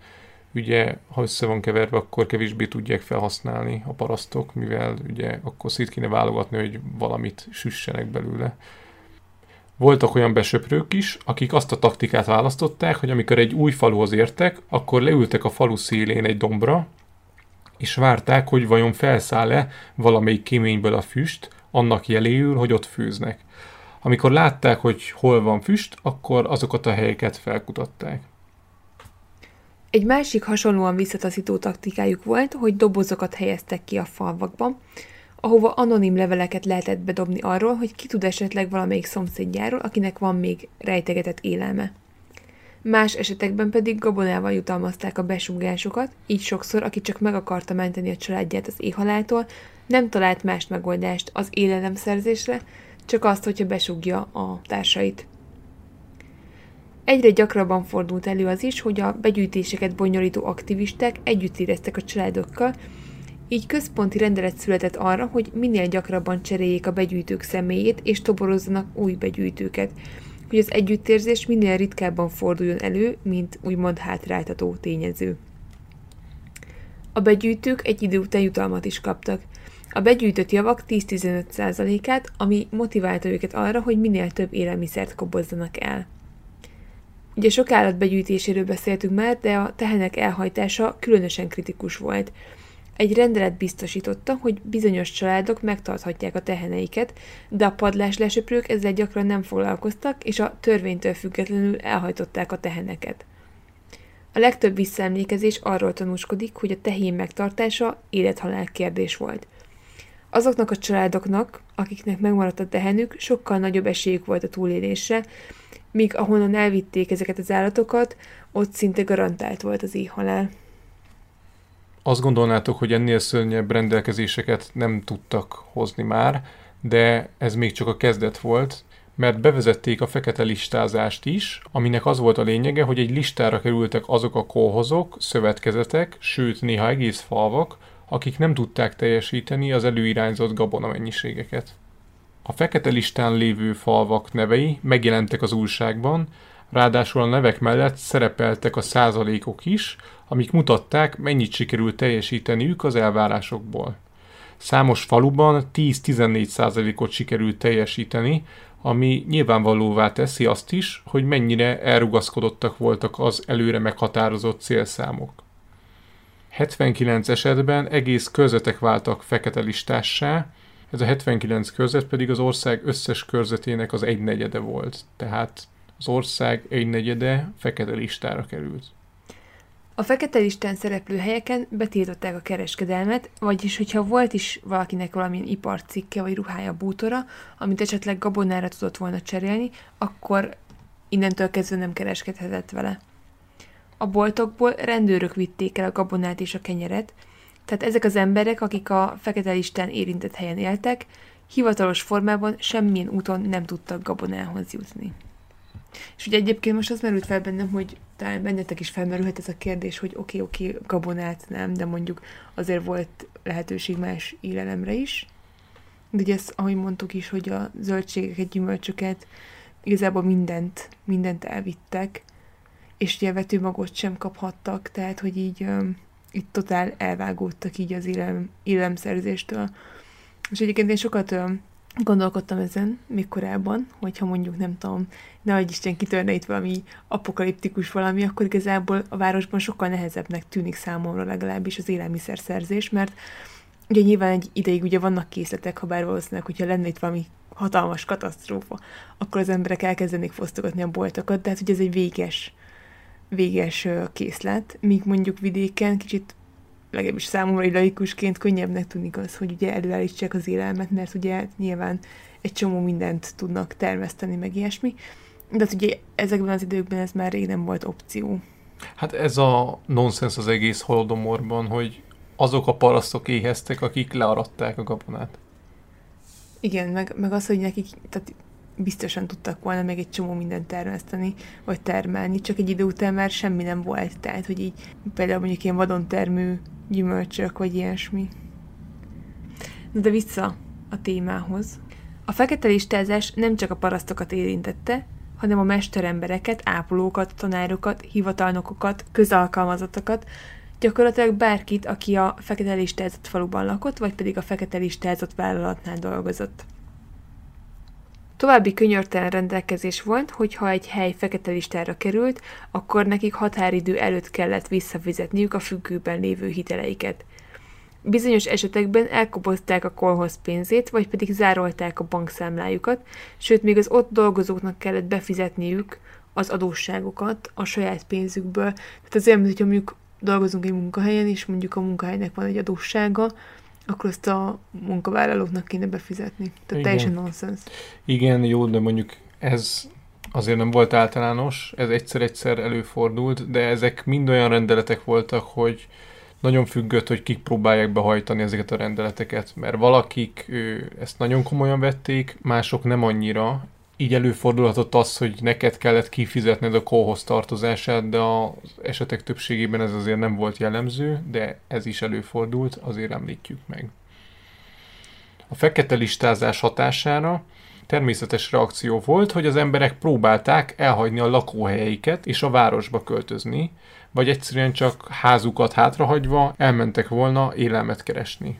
ugye, ha össze van keverve, akkor kevésbé tudják felhasználni a parasztok, mivel ugye akkor szét kéne válogatni, hogy valamit süssenek belőle. Voltak olyan besöprők is, akik azt a taktikát választották, hogy amikor egy új faluhoz értek, akkor leültek a falu szélén egy dombra, és várták, hogy vajon felszáll-e valamelyik kéményből a füst, annak jeléül, hogy ott főznek. Amikor látták, hogy hol van füst, akkor azokat a helyeket felkutatták. Egy másik hasonlóan visszataszító taktikájuk volt, hogy dobozokat helyeztek ki a falvakban, ahova anonim leveleket lehetett bedobni arról, hogy ki tud esetleg valamelyik szomszédjáról, akinek van még rejtegetett élelme. Más esetekben pedig gabonával jutalmazták a besúgásokat, így sokszor, aki csak meg akarta menteni a családját az éhaláltól, nem talált más megoldást az élelemszerzésre, csak azt, hogyha besúgja a társait. Egyre gyakrabban fordult elő az is, hogy a begyűjtéseket bonyolító aktivisták együtt éreztek a családokkal, így központi rendelet született arra, hogy minél gyakrabban cseréljék a begyűjtők személyét és toborozzanak új begyűjtőket, hogy az együttérzés minél ritkábban forduljon elő, mint úgymond hátráltató tényező. A begyűjtők egy idő után jutalmat is kaptak. A begyűjtött javak 10-15%-át, ami motiválta őket arra, hogy minél több élelmiszert kobozzanak el. Ugye sok állat begyűjtéséről beszéltünk már, de a tehenek elhajtása különösen kritikus volt. Egy rendelet biztosította, hogy bizonyos családok megtarthatják a teheneiket, de a padlás lesöprők ezzel gyakran nem foglalkoztak, és a törvénytől függetlenül elhajtották a teheneket. A legtöbb visszaemlékezés arról tanúskodik, hogy a tehén megtartása élethalál kérdés volt. Azoknak a családoknak, akiknek megmaradt a tehenük, sokkal nagyobb esélyük volt a túlélésre, míg ahonnan elvitték ezeket az állatokat, ott szinte garantált volt az éhhalál. Azt gondolnátok, hogy ennél szörnyebb rendelkezéseket nem tudtak hozni már, de ez még csak a kezdet volt, mert bevezették a fekete listázást is, aminek az volt a lényege, hogy egy listára kerültek azok a kolhozok, szövetkezetek, sőt néha egész falvak, akik nem tudták teljesíteni az előirányzott gabona mennyiségeket. A fekete listán lévő falvak nevei megjelentek az újságban, ráadásul a nevek mellett szerepeltek a százalékok is, amik mutatták, mennyit sikerült teljesíteniük az elvárásokból. Számos faluban 10-14 százalékot sikerült teljesíteni, ami nyilvánvalóvá teszi azt is, hogy mennyire elrugaszkodottak voltak az előre meghatározott célszámok. 79 esetben egész körzetek váltak fekete listássá, ez a 79 körzet pedig az ország összes körzetének az egynegyede volt, tehát az ország egynegyede fekete listára került. A fekete listán szereplő helyeken betiltották a kereskedelmet, vagyis hogyha volt is valakinek valamilyen iparcikke vagy ruhája bútora, amit esetleg gabonára tudott volna cserélni, akkor innentől kezdve nem kereskedhetett vele. A boltokból rendőrök vitték el a gabonát és a kenyeret, tehát ezek az emberek, akik a fekete listán érintett helyen éltek, hivatalos formában semmilyen úton nem tudtak gabonához jutni. És ugye egyébként most az merült fel bennem, hogy talán bennetek is felmerülhet ez a kérdés, hogy oké, okay, oké, okay, gabonát nem, de mondjuk azért volt lehetőség más élelemre is. De ugye ezt, ahogy mondtuk is, hogy a zöldségeket, gyümölcsöket, igazából mindent, mindent elvittek, és ugye vetőmagot sem kaphattak, tehát hogy így itt totál elvágódtak így az élelem, élelemszerzéstől. És egyébként én sokat gondolkodtam ezen még korábban, hogyha mondjuk nem tudom, ne adj Isten kitörne itt valami apokaliptikus valami, akkor igazából a városban sokkal nehezebbnek tűnik számomra legalábbis az élelmiszerszerzés, mert ugye nyilván egy ideig ugye vannak készletek, ha bár valószínűleg, hogyha lenne itt valami hatalmas katasztrófa, akkor az emberek elkezdenék fosztogatni a boltokat, de hát ugye ez egy véges, véges készlet, míg mondjuk vidéken kicsit legalábbis számomra egy laikusként könnyebbnek tűnik az, hogy ugye előállítsák az élelmet, mert ugye nyilván egy csomó mindent tudnak termeszteni, meg ilyesmi. De hát ugye ezekben az időkben ez már rég nem volt opció. Hát ez a nonsens az egész holodomorban, hogy azok a parasztok éheztek, akik learadták a gabonát. Igen, meg, meg az, hogy nekik tehát biztosan tudtak volna meg egy csomó mindent termeszteni, vagy termelni, csak egy idő után már semmi nem volt. Tehát, hogy így például mondjuk ilyen vadon termő gyümölcsök, vagy ilyesmi. Na de vissza a témához. A fekete listázás nem csak a parasztokat érintette, hanem a mesterembereket, ápolókat, tanárokat, hivatalnokokat, közalkalmazottakat, gyakorlatilag bárkit, aki a fekete listázott faluban lakott, vagy pedig a fekete listázott vállalatnál dolgozott. További könyörtelen rendelkezés volt, hogy ha egy hely fekete listára került, akkor nekik határidő előtt kellett visszafizetniük a függőben lévő hiteleiket. Bizonyos esetekben elkobozták a kolhoz pénzét, vagy pedig zárolták a bankszámlájukat, sőt még az ott dolgozóknak kellett befizetniük az adósságokat a saját pénzükből. Tehát azért, hogyha mondjuk dolgozunk egy munkahelyen, és mondjuk a munkahelynek van egy adóssága, akkor azt a munkavállalóknak kéne befizetni. Tehát Igen. teljesen nonsens. Igen, jó, de mondjuk ez azért nem volt általános, ez egyszer-egyszer előfordult, de ezek mind olyan rendeletek voltak, hogy nagyon függött, hogy kik próbálják behajtani ezeket a rendeleteket, mert valakik ő, ezt nagyon komolyan vették, mások nem annyira, így előfordulhatott az, hogy neked kellett kifizetned a kóhoz tartozását, de az esetek többségében ez azért nem volt jellemző, de ez is előfordult, azért említjük meg. A fekete listázás hatására természetes reakció volt, hogy az emberek próbálták elhagyni a lakóhelyeiket és a városba költözni, vagy egyszerűen csak házukat hátrahagyva elmentek volna élelmet keresni.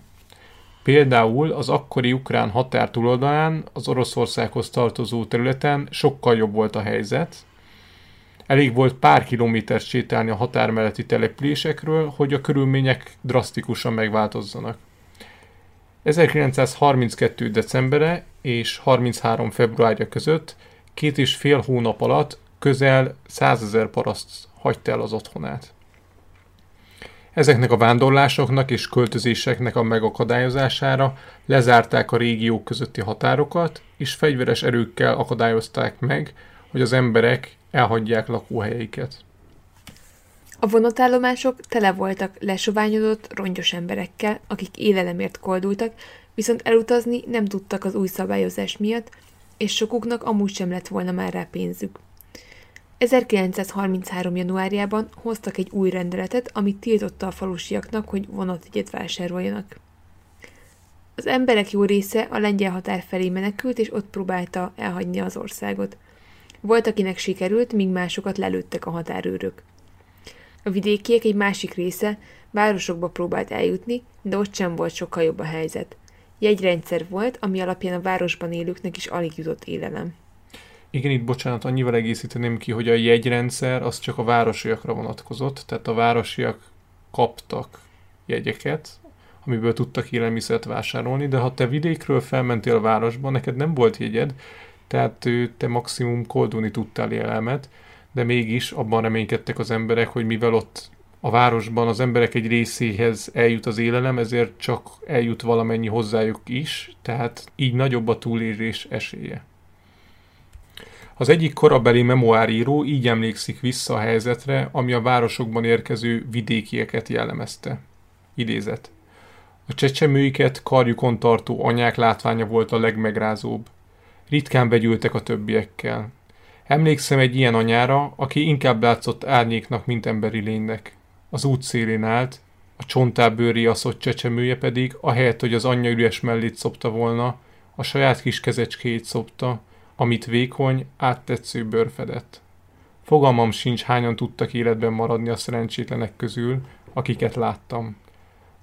Például az akkori ukrán határ túloldalán, az Oroszországhoz tartozó területen sokkal jobb volt a helyzet. Elég volt pár kilométert sétálni a határ melletti településekről, hogy a körülmények drasztikusan megváltozzanak. 1932. decembere és 33. februárja között két és fél hónap alatt közel 100 ezer paraszt hagyta el az otthonát. Ezeknek a vándorlásoknak és költözéseknek a megakadályozására lezárták a régiók közötti határokat, és fegyveres erőkkel akadályozták meg, hogy az emberek elhagyják lakóhelyeiket. A vonatállomások tele voltak lesoványodott, rongyos emberekkel, akik élelemért koldultak, viszont elutazni nem tudtak az új szabályozás miatt, és sokuknak amúgy sem lett volna már rá pénzük. 1933. januárjában hoztak egy új rendeletet, ami tiltotta a falusiaknak, hogy vonatjegyet vásároljanak. Az emberek jó része a lengyel határ felé menekült, és ott próbálta elhagyni az országot. Volt, akinek sikerült, míg másokat lelőttek a határőrök. A vidékiek egy másik része városokba próbált eljutni, de ott sem volt sokkal jobb a helyzet. Jegyrendszer volt, ami alapján a városban élőknek is alig jutott élelem. Igen, itt bocsánat, annyival egészíteném ki, hogy a jegyrendszer az csak a városiakra vonatkozott, tehát a városiak kaptak jegyeket, amiből tudtak élelmiszert vásárolni, de ha te vidékről felmentél a városba, neked nem volt jegyed, tehát te maximum koldulni tudtál élelmet, de mégis abban reménykedtek az emberek, hogy mivel ott a városban az emberek egy részéhez eljut az élelem, ezért csak eljut valamennyi hozzájuk is, tehát így nagyobb a túlélés esélye. Az egyik korabeli memoáríró így emlékszik vissza a helyzetre, ami a városokban érkező vidékieket jellemezte. Idézet. A csecsemőiket karjukon tartó anyák látványa volt a legmegrázóbb. Ritkán begyűltek a többiekkel. Emlékszem egy ilyen anyára, aki inkább látszott árnyéknak, mint emberi lénynek. Az út szélén állt, a csontábőri aszott csecsemője pedig, ahelyett, hogy az anyja üres mellét szopta volna, a saját kis kezecskéjét szopta, amit vékony, áttetsző bőr fedett. Fogalmam sincs, hányan tudtak életben maradni a szerencsétlenek közül, akiket láttam.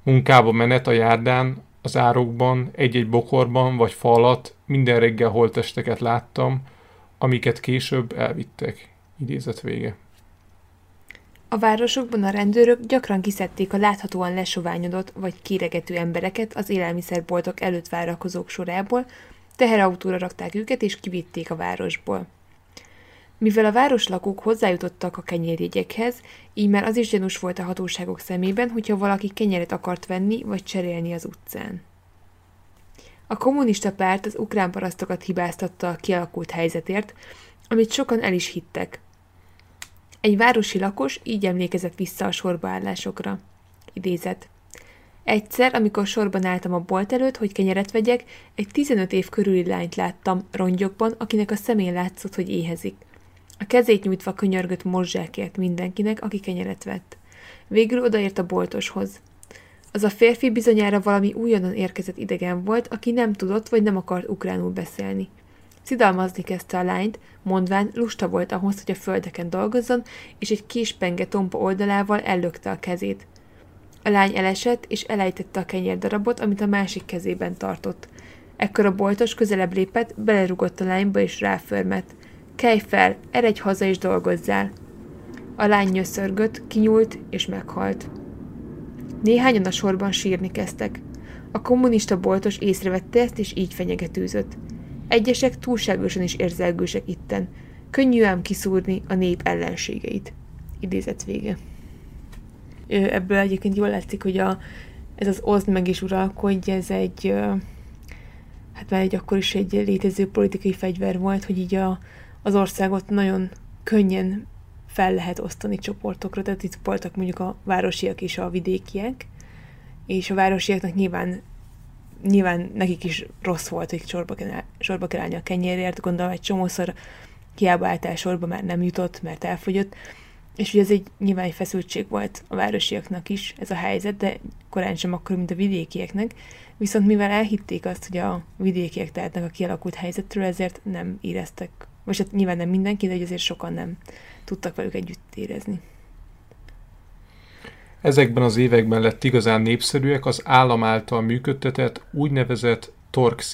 Munkába menet a járdán, az árokban, egy-egy bokorban vagy fa alatt minden reggel holtesteket láttam, amiket később elvittek. Idézet vége. A városokban a rendőrök gyakran kiszedték a láthatóan lesoványodott vagy kéregető embereket az élelmiszerboltok előtt várakozók sorából, teherautóra rakták őket és kivitték a városból. Mivel a városlakók hozzájutottak a kenyérjegyekhez, így már az is gyanús volt a hatóságok szemében, hogyha valaki kenyeret akart venni vagy cserélni az utcán. A kommunista párt az ukrán parasztokat hibáztatta a kialakult helyzetért, amit sokan el is hittek. Egy városi lakos így emlékezett vissza a sorbaállásokra. Idézet. Egyszer, amikor sorban álltam a bolt előtt, hogy kenyeret vegyek, egy 15 év körüli lányt láttam rongyokban, akinek a szemén látszott, hogy éhezik. A kezét nyújtva könyörgött morzsákért mindenkinek, aki kenyeret vett. Végül odaért a boltoshoz. Az a férfi bizonyára valami újonnan érkezett idegen volt, aki nem tudott vagy nem akart ukránul beszélni. Szidalmazni kezdte a lányt, mondván lusta volt ahhoz, hogy a földeken dolgozzon, és egy kis penge tompa oldalával ellökte a kezét. A lány elesett, és elejtette a kenyérdarabot, amit a másik kezében tartott. Ekkor a boltos közelebb lépett, belerugott a lányba, és ráförmett. Kelj fel, eredj haza és dolgozzál! A lány nyöszörgött, kinyúlt, és meghalt. Néhányan a sorban sírni kezdtek. A kommunista boltos észrevette ezt, és így fenyegetőzött. Egyesek túlságosan is érzelgősek itten. Könnyű ám kiszúrni a nép ellenségeit. Idézet vége. Ebből egyébként jól látszik, hogy a, ez az oszd meg is uralkodj, ez egy, hát már egy akkor is egy létező politikai fegyver volt, hogy így a, az országot nagyon könnyen fel lehet osztani csoportokra, tehát itt voltak mondjuk a városiak és a vidékiek, és a városiaknak nyilván nyilván nekik is rossz volt, hogy sorba kell, sorba kell állni a kenyérért, gondolom egy csomószor hiába álltál sorba, már nem jutott, mert elfogyott, és ugye ez egy nyilván egy feszültség volt a városiaknak is ez a helyzet, de korán sem akkor, mint a vidékieknek, viszont mivel elhitték azt, hogy a vidékiek tehetnek a kialakult helyzetről, ezért nem éreztek, vagy hát nyilván nem mindenki, de azért sokan nem tudtak velük együtt érezni. Ezekben az években lett igazán népszerűek az állam által működtetett úgynevezett tork.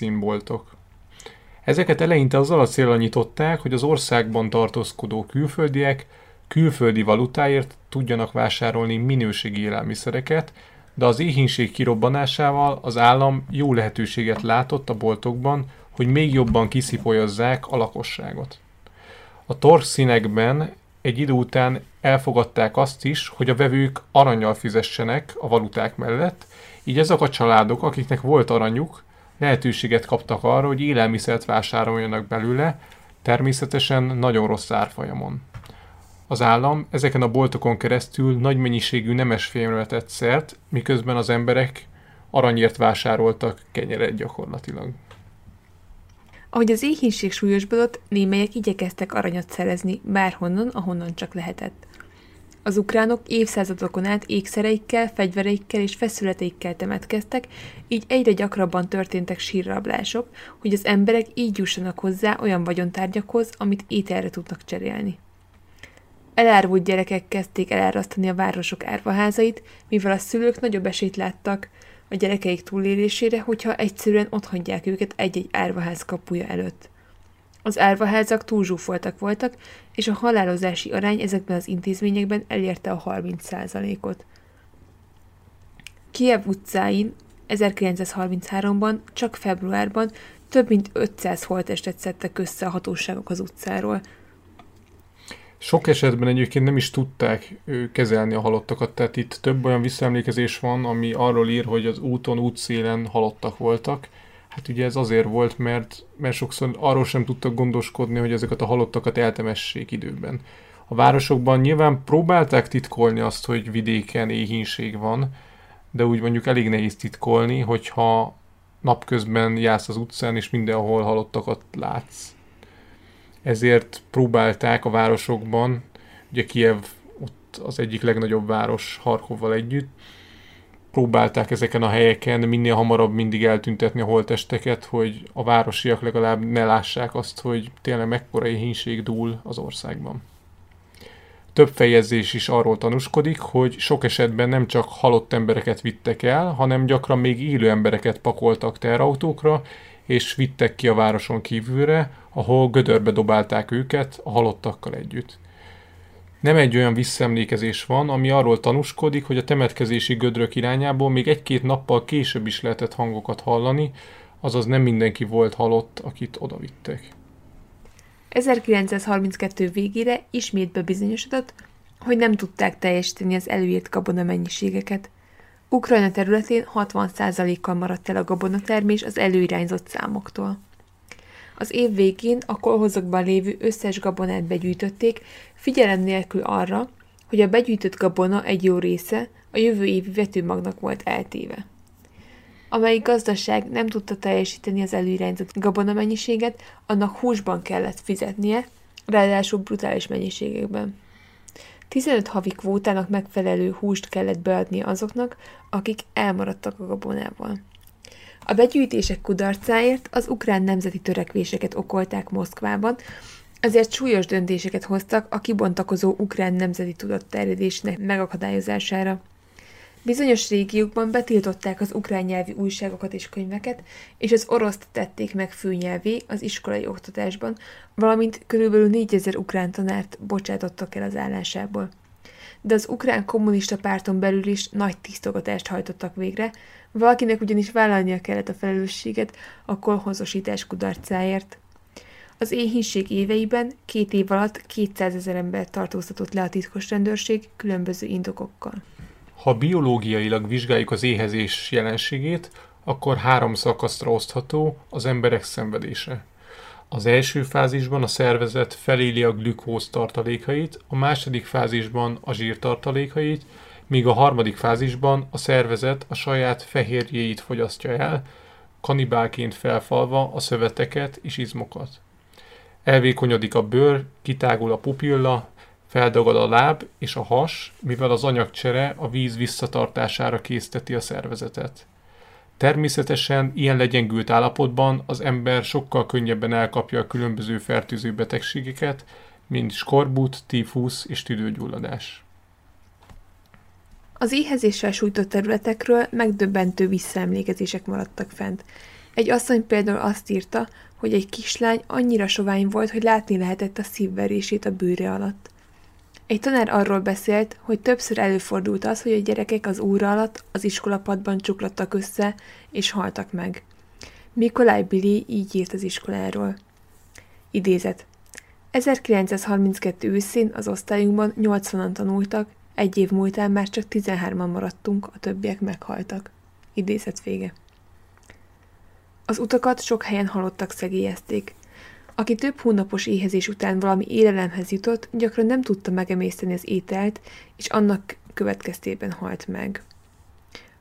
Ezeket eleinte azzal a célra nyitották, hogy az országban tartózkodó külföldiek külföldi valutáért tudjanak vásárolni minőségi élelmiszereket, de az éhínség kirobbanásával az állam jó lehetőséget látott a boltokban, hogy még jobban kiszipolyozzák a lakosságot. A tork színekben egy idő után elfogadták azt is, hogy a vevők aranyjal fizessenek a valuták mellett, így ezek a családok, akiknek volt aranyuk, lehetőséget kaptak arra, hogy élelmiszert vásároljanak belőle, természetesen nagyon rossz árfolyamon. Az állam ezeken a boltokon keresztül nagy mennyiségű nemesfémre tett szert, miközben az emberek aranyért vásároltak kenyeret gyakorlatilag. Ahogy az éhínség súlyosbodott, némelyek igyekeztek aranyat szerezni bárhonnan, ahonnan csak lehetett. Az ukránok évszázadokon át ékszereikkel, fegyvereikkel és feszületeikkel temetkeztek, így egyre gyakrabban történtek sírrablások, hogy az emberek így jussanak hozzá olyan vagyontárgyakhoz, amit ételre tudnak cserélni. Elárvult gyerekek kezdték elárasztani a városok árvaházait, mivel a szülők nagyobb esélyt láttak a gyerekeik túlélésére, hogyha egyszerűen otthagyják őket egy-egy árvaház kapuja előtt. Az árvaházak túlzsúfoltak voltak, és a halálozási arány ezekben az intézményekben elérte a 30%-ot. Kiev utcáin 1933-ban, csak februárban több mint 500 holtestet szedtek össze a hatóságok az utcáról – Sok esetben egyébként nem is tudták kezelni a halottakat, tehát itt több olyan visszaemlékezés van, ami arról ír, hogy az úton, útszélen halottak voltak. Hát ugye ez azért volt, mert, mert sokszor arról sem tudtak gondoskodni, hogy ezeket a halottakat eltemessék időben. A városokban nyilván próbálták titkolni azt, hogy vidéken éhínség van, de úgy mondjuk elég nehéz titkolni, hogyha napközben jársz az utcán, és mindenhol halottakat látsz ezért próbálták a városokban, ugye Kiev ott az egyik legnagyobb város Harkovval együtt, próbálták ezeken a helyeken minél hamarabb mindig eltüntetni a holtesteket, hogy a városiak legalább ne lássák azt, hogy tényleg mekkora éhínség dúl az országban. Több fejezés is arról tanúskodik, hogy sok esetben nem csak halott embereket vittek el, hanem gyakran még élő embereket pakoltak terautókra, és vittek ki a városon kívülre, ahol gödörbe dobálták őket a halottakkal együtt. Nem egy olyan visszaemlékezés van, ami arról tanúskodik, hogy a temetkezési gödrök irányából még egy-két nappal később is lehetett hangokat hallani, azaz nem mindenki volt halott, akit odavittek. 1932 végére ismét bebizonyosodott, hogy nem tudták teljesíteni az előírt gabona mennyiségeket. Ukrajna területén 60%-kal maradt el a gabonatermés az előirányzott számoktól. Az év végén a kolhozokban lévő összes gabonát begyűjtötték, figyelem nélkül arra, hogy a begyűjtött gabona egy jó része a jövő évi vetőmagnak volt eltéve. Amelyik gazdaság nem tudta teljesíteni az előirányzott gabona mennyiséget, annak húsban kellett fizetnie, ráadásul brutális mennyiségekben. 15 havi kvótának megfelelő húst kellett beadni azoknak, akik elmaradtak a gabonával. A begyűjtések kudarcáért az ukrán nemzeti törekvéseket okolták Moszkvában, ezért súlyos döntéseket hoztak a kibontakozó ukrán nemzeti tudat terjedésének megakadályozására. Bizonyos régiókban betiltották az ukrán nyelvi újságokat és könyveket, és az oroszt tették meg főnyelvé az iskolai oktatásban, valamint körülbelül 4000 ukrán tanárt bocsátottak el az állásából. De az ukrán kommunista párton belül is nagy tisztogatást hajtottak végre, valakinek ugyanis vállalnia kellett a felelősséget a kolhozosítás kudarcáért. Az éhínség éveiben két év alatt 200 ezer ember tartóztatott le a titkos rendőrség különböző indokokkal. Ha biológiailag vizsgáljuk az éhezés jelenségét, akkor három szakaszra osztható az emberek szenvedése. Az első fázisban a szervezet feléli a glükóz tartalékait, a második fázisban a zsír tartalékait, míg a harmadik fázisban a szervezet a saját fehérjéit fogyasztja el, kanibálként felfalva a szöveteket és izmokat. Elvékonyodik a bőr, kitágul a pupilla, Feldagad a láb és a has, mivel az anyagcsere a víz visszatartására készteti a szervezetet. Természetesen ilyen legyengült állapotban az ember sokkal könnyebben elkapja a különböző fertőző betegségeket, mint skorbut, tífusz és tüdőgyulladás. Az éhezéssel sújtott területekről megdöbbentő visszaemlékezések maradtak fent. Egy asszony például azt írta, hogy egy kislány annyira sovány volt, hogy látni lehetett a szívverését a bőre alatt. Egy tanár arról beszélt, hogy többször előfordult az, hogy a gyerekek az óra alatt az iskolapadban csuklattak össze, és haltak meg. Mikolaj Billy így írt az iskoláról. Idézet. 1932 őszén az osztályunkban 80-an tanultak, egy év múltán már csak 13-an maradtunk, a többiek meghaltak. Idézet vége. Az utakat sok helyen halottak szegélyezték. Aki több hónapos éhezés után valami élelemhez jutott, gyakran nem tudta megemészteni az ételt, és annak következtében halt meg.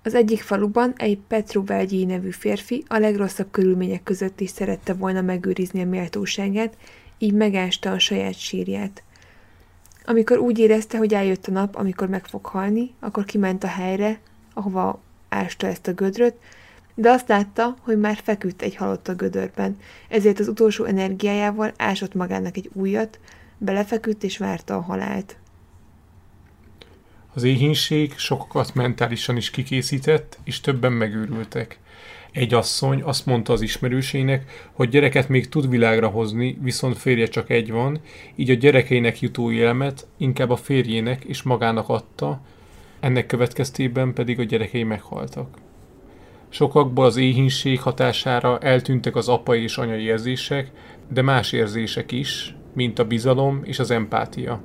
Az egyik faluban egy Petru Velgyi nevű férfi a legrosszabb körülmények között is szerette volna megőrizni a méltóságát, így megásta a saját sírját. Amikor úgy érezte, hogy eljött a nap, amikor meg fog halni, akkor kiment a helyre, ahova ásta ezt a gödröt, de azt látta, hogy már feküdt egy halott a gödörben, ezért az utolsó energiájával ásott magának egy újat, belefeküdt és várta a halált. Az éhínség sokakat mentálisan is kikészített, és többen megőrültek. Egy asszony azt mondta az ismerősének, hogy gyereket még tud világra hozni, viszont férje csak egy van, így a gyerekeinek jutó élmet inkább a férjének és magának adta, ennek következtében pedig a gyerekei meghaltak. Sokakból az éhínség hatására eltűntek az apai és anyai érzések, de más érzések is, mint a bizalom és az empátia.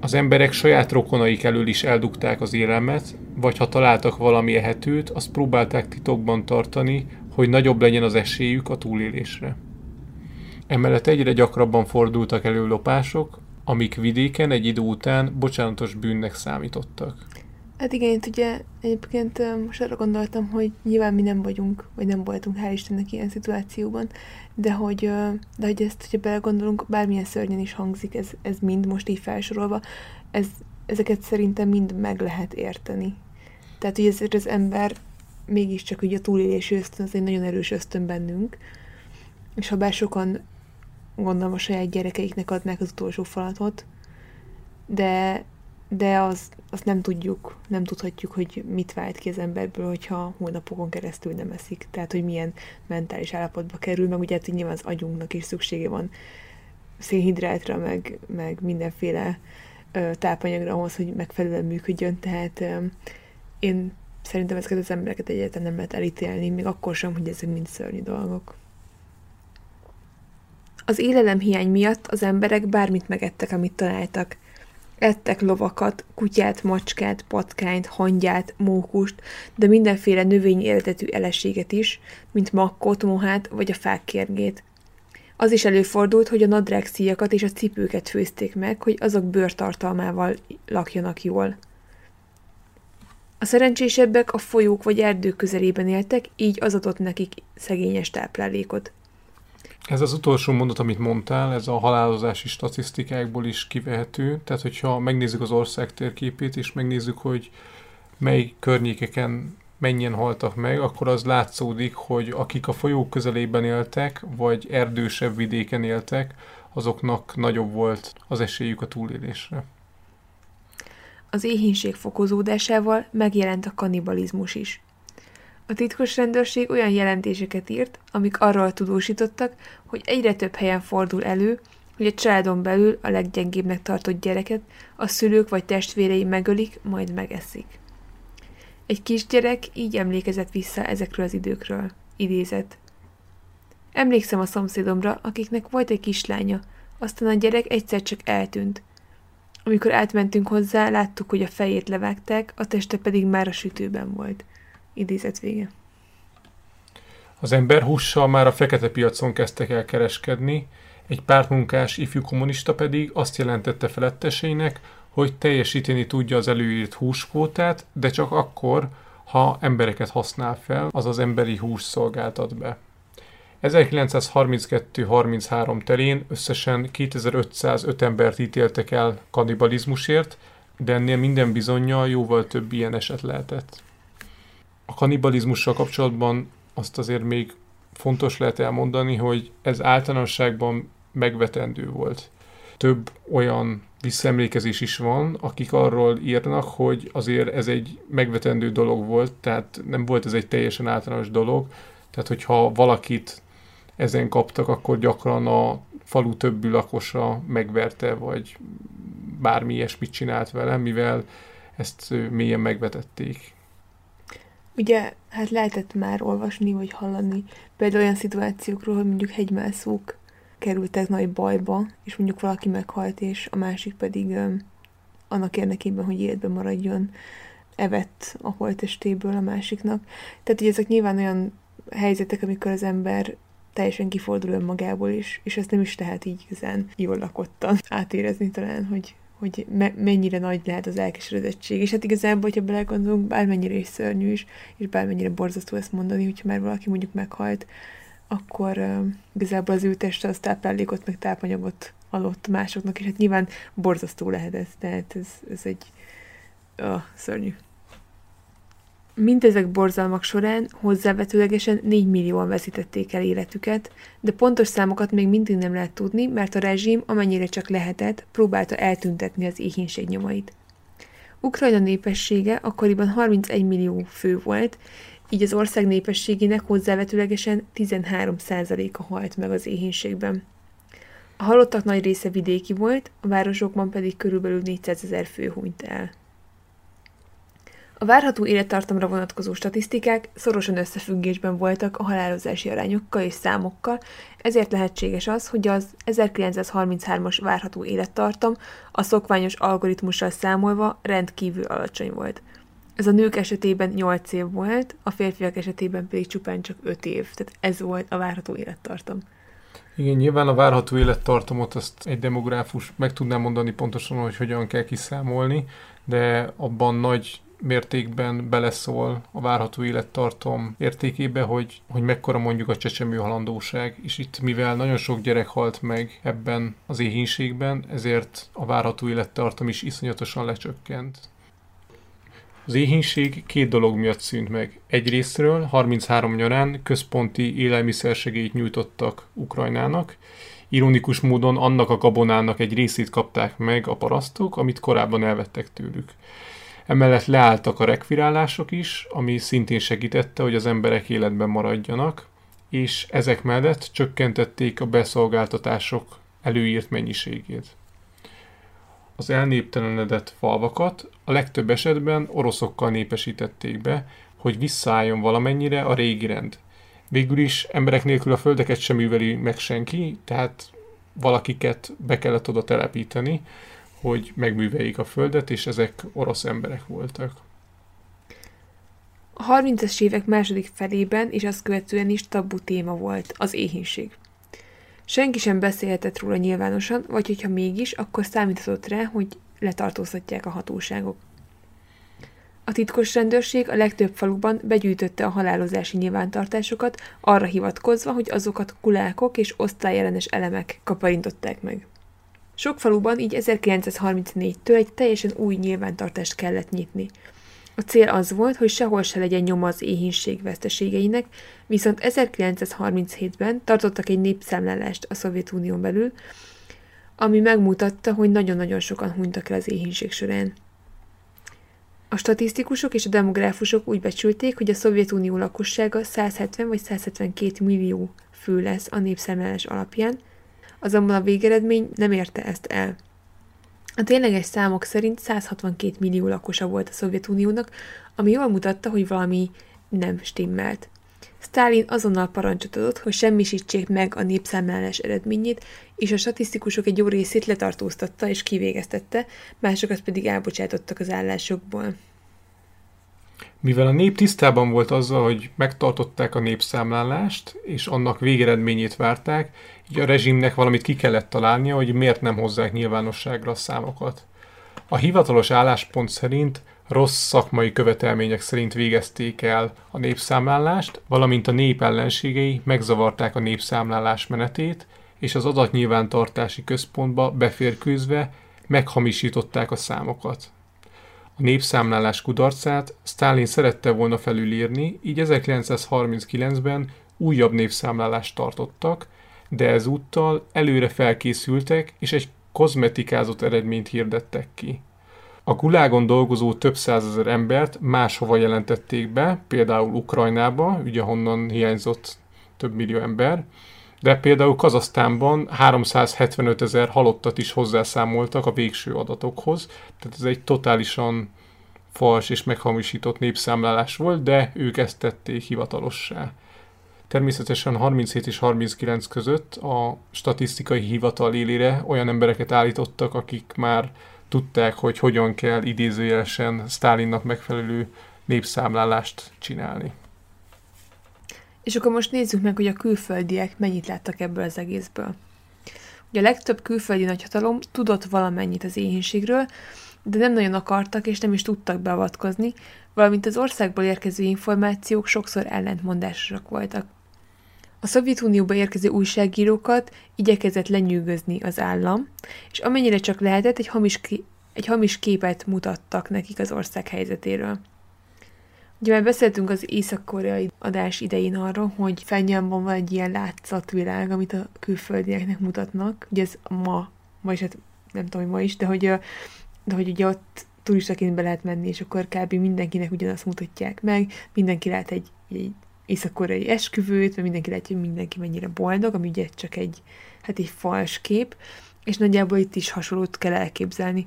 Az emberek saját rokonaik elől is eldugták az élelmet, vagy ha találtak valami ehetőt, azt próbálták titokban tartani, hogy nagyobb legyen az esélyük a túlélésre. Emellett egyre gyakrabban fordultak elő lopások, amik vidéken egy idő után bocsánatos bűnnek számítottak. Hát igen, itt ugye egyébként most arra gondoltam, hogy nyilván mi nem vagyunk, vagy nem voltunk, hál' Istennek ilyen szituációban, de hogy, de hogy ezt, hogyha belegondolunk, bármilyen szörnyen is hangzik, ez, ez mind most így felsorolva, ez, ezeket szerintem mind meg lehet érteni. Tehát, hogy ezért az ember mégiscsak ugye a túlélési ösztön, az egy nagyon erős ösztön bennünk, és ha bár sokan gondolom a saját gyerekeiknek adnák az utolsó falatot, de, de az, azt nem tudjuk, nem tudhatjuk, hogy mit vált ki az emberből, hogyha hónapokon keresztül nem eszik. Tehát, hogy milyen mentális állapotba kerül, meg ugye hát nyilván az agyunknak is szüksége van szénhidrátra, meg, meg mindenféle ö, tápanyagra ahhoz, hogy megfelelően működjön. Tehát ö, én szerintem ezeket az embereket egyáltalán nem lehet elítélni, még akkor sem, hogy ezek mind szörnyű dolgok. Az élelemhiány miatt az emberek bármit megettek, amit találtak. Ettek lovakat, kutyát, macskát, patkányt, hangyát, mókust, de mindenféle növényi eredetű eleséget is, mint makkot, mohát vagy a fák kérgét. Az is előfordult, hogy a nadrágszíjakat és a cipőket főzték meg, hogy azok bőrtartalmával lakjanak jól. A szerencsésebbek a folyók vagy erdők közelében éltek, így az adott nekik szegényes táplálékot. Ez az utolsó mondat, amit mondtál, ez a halálozási statisztikákból is kivehető. Tehát, hogyha megnézzük az ország térképét, és megnézzük, hogy mely környékeken mennyien haltak meg, akkor az látszódik, hogy akik a folyók közelében éltek, vagy erdősebb vidéken éltek, azoknak nagyobb volt az esélyük a túlélésre. Az éhínség fokozódásával megjelent a kannibalizmus is. A titkos rendőrség olyan jelentéseket írt, amik arról tudósítottak, hogy egyre több helyen fordul elő, hogy a családon belül a leggyengébbnek tartott gyereket a szülők vagy testvérei megölik, majd megeszik. Egy kisgyerek így emlékezett vissza ezekről az időkről. Idézett. Emlékszem a szomszédomra, akiknek volt egy kislánya, aztán a gyerek egyszer csak eltűnt. Amikor átmentünk hozzá, láttuk, hogy a fejét levágták, a teste pedig már a sütőben volt. Idézet vége. Az ember hússal már a fekete piacon kezdtek el kereskedni, egy pártmunkás ifjú kommunista pedig azt jelentette feletteseinek, hogy teljesíteni tudja az előírt húskvótát, de csak akkor, ha embereket használ fel, azaz emberi hús szolgáltat be. 1932-33 terén összesen 2505 embert ítéltek el kannibalizmusért, de ennél minden bizonyal jóval több ilyen eset lehetett. A kannibalizmussal kapcsolatban azt azért még fontos lehet elmondani, hogy ez általánosságban megvetendő volt. Több olyan visszaemlékezés is van, akik arról írnak, hogy azért ez egy megvetendő dolog volt, tehát nem volt ez egy teljesen általános dolog, tehát hogyha valakit ezen kaptak, akkor gyakran a falu többi lakosa megverte, vagy bármi ilyesmit csinált vele, mivel ezt mélyen megvetették. Ugye, hát lehetett már olvasni vagy hallani például olyan szituációkról, hogy mondjuk hegymászók kerültek nagy bajba, és mondjuk valaki meghalt, és a másik pedig um, annak érdekében, hogy életben maradjon, evett a holtestéből a másiknak. Tehát, hogy ezek nyilván olyan helyzetek, amikor az ember teljesen kifordul önmagából is, és ezt nem is lehet így igazán jól lakottan átérezni talán, hogy, hogy me- mennyire nagy lehet az elkeseredettség. És hát igazából, hogyha belegondolunk, bármennyire is szörnyű is, és bármennyire borzasztó ezt mondani, hogyha már valaki mondjuk meghalt, akkor uh, igazából az ő teste az táplálékot, meg tápanyagot alott másoknak, és hát nyilván borzasztó lehet ez, tehát ez, ez egy uh, szörnyű. Mindezek borzalmak során hozzávetőlegesen 4 millióan veszítették el életüket, de pontos számokat még mindig nem lehet tudni, mert a rezsim, amennyire csak lehetett, próbálta eltüntetni az éhínség nyomait. Ukrajna népessége akkoriban 31 millió fő volt, így az ország népességének hozzávetőlegesen 13%-a halt meg az éhínségben. A halottak nagy része vidéki volt, a városokban pedig körülbelül 400 ezer fő hunyt el. A várható élettartamra vonatkozó statisztikák szorosan összefüggésben voltak a halálozási arányokkal és számokkal, ezért lehetséges az, hogy az 1933-as várható élettartam a szokványos algoritmussal számolva rendkívül alacsony volt. Ez a nők esetében 8 év volt, a férfiak esetében pedig csupán csak 5 év, tehát ez volt a várható élettartam. Igen, nyilván a várható élettartamot azt egy demográfus meg tudná mondani pontosan, hogy hogyan kell kiszámolni, de abban nagy mértékben beleszól a várható élettartam értékébe, hogy, hogy mekkora mondjuk a csecsemő halandóság, és itt mivel nagyon sok gyerek halt meg ebben az éhínségben, ezért a várható élettartam is iszonyatosan lecsökkent. Az éhínség két dolog miatt szűnt meg. Egyrésztről 33 nyarán központi élelmiszersegélyt nyújtottak Ukrajnának, Ironikus módon annak a gabonának egy részét kapták meg a parasztok, amit korábban elvettek tőlük. Emellett leálltak a rekvirálások is, ami szintén segítette, hogy az emberek életben maradjanak, és ezek mellett csökkentették a beszolgáltatások előírt mennyiségét. Az elnéptelenedett falvakat a legtöbb esetben oroszokkal népesítették be, hogy visszaálljon valamennyire a régi rend. Végül is emberek nélkül a földeket sem műveli meg senki, tehát valakiket be kellett oda telepíteni, hogy megműveljék a földet, és ezek orosz emberek voltak. A 30-as évek második felében és azt követően is tabu téma volt az éhínség. Senki sem beszélhetett róla nyilvánosan, vagy hogyha mégis, akkor számíthatott rá, hogy letartóztatják a hatóságok. A titkos rendőrség a legtöbb faluban begyűjtötte a halálozási nyilvántartásokat, arra hivatkozva, hogy azokat kulákok és osztályellenes elemek kaparintották meg. Sok faluban így 1934-től egy teljesen új nyilvántartást kellett nyitni. A cél az volt, hogy sehol se legyen nyoma az éhínség veszteségeinek, viszont 1937-ben tartottak egy népszámlálást a Szovjetunión belül, ami megmutatta, hogy nagyon-nagyon sokan hunytak el az éhínség során. A statisztikusok és a demográfusok úgy becsülték, hogy a Szovjetunió lakossága 170 vagy 172 millió fő lesz a népszámlálás alapján, azonban a végeredmény nem érte ezt el. A tényleges számok szerint 162 millió lakosa volt a Szovjetuniónak, ami jól mutatta, hogy valami nem stimmelt. Stalin azonnal parancsot adott, hogy semmisítsék meg a népszámlálás eredményét, és a statisztikusok egy jó részét letartóztatta és kivégeztette, másokat pedig elbocsátottak az állásokból. Mivel a nép tisztában volt azzal, hogy megtartották a népszámlálást, és annak végeredményét várták, így a rezsimnek valamit ki kellett találnia, hogy miért nem hozzák nyilvánosságra a számokat. A hivatalos álláspont szerint rossz szakmai követelmények szerint végezték el a népszámlálást, valamint a nép ellenségei megzavarták a népszámlálás menetét, és az adatnyilvántartási központba beférkőzve meghamisították a számokat. A népszámlálás kudarcát Stalin szerette volna felülírni, így 1939-ben újabb népszámlálást tartottak, de ezúttal előre felkészültek, és egy kozmetikázott eredményt hirdettek ki. A gulágon dolgozó több százezer embert máshova jelentették be, például Ukrajnába, ugye honnan hiányzott több millió ember, de például Kazasztánban 375 ezer halottat is hozzászámoltak a végső adatokhoz, tehát ez egy totálisan fals és meghamisított népszámlálás volt, de ők ezt tették hivatalossá. Természetesen 37 és 39 között a statisztikai hivatal élére olyan embereket állítottak, akik már tudták, hogy hogyan kell idézőjelesen Stálinnak megfelelő népszámlálást csinálni. És akkor most nézzük meg, hogy a külföldiek mennyit láttak ebből az egészből. Ugye a legtöbb külföldi nagyhatalom tudott valamennyit az éhénységről, de nem nagyon akartak és nem is tudtak beavatkozni, valamint az országból érkező információk sokszor ellentmondásosak voltak. A Szovjetunióba érkező újságírókat igyekezett lenyűgözni az állam, és amennyire csak lehetett, egy hamis, egy hamis képet mutattak nekik az ország helyzetéről. Ugye már beszéltünk az észak-koreai adás idején arról, hogy Fenyamban van egy ilyen látszatvilág, amit a külföldieknek mutatnak. Ugye ez ma, ma is, hát nem tudom, hogy ma is, de hogy, de hogy ugye ott turistaként be lehet menni, és akkor kb. mindenkinek ugyanazt mutatják meg, mindenki lát egy, egy észak-koreai esküvőt, mert mindenki látja, hogy mindenki mennyire boldog, ami ugye csak egy, hát egy fals kép, és nagyjából itt is hasonlót kell elképzelni.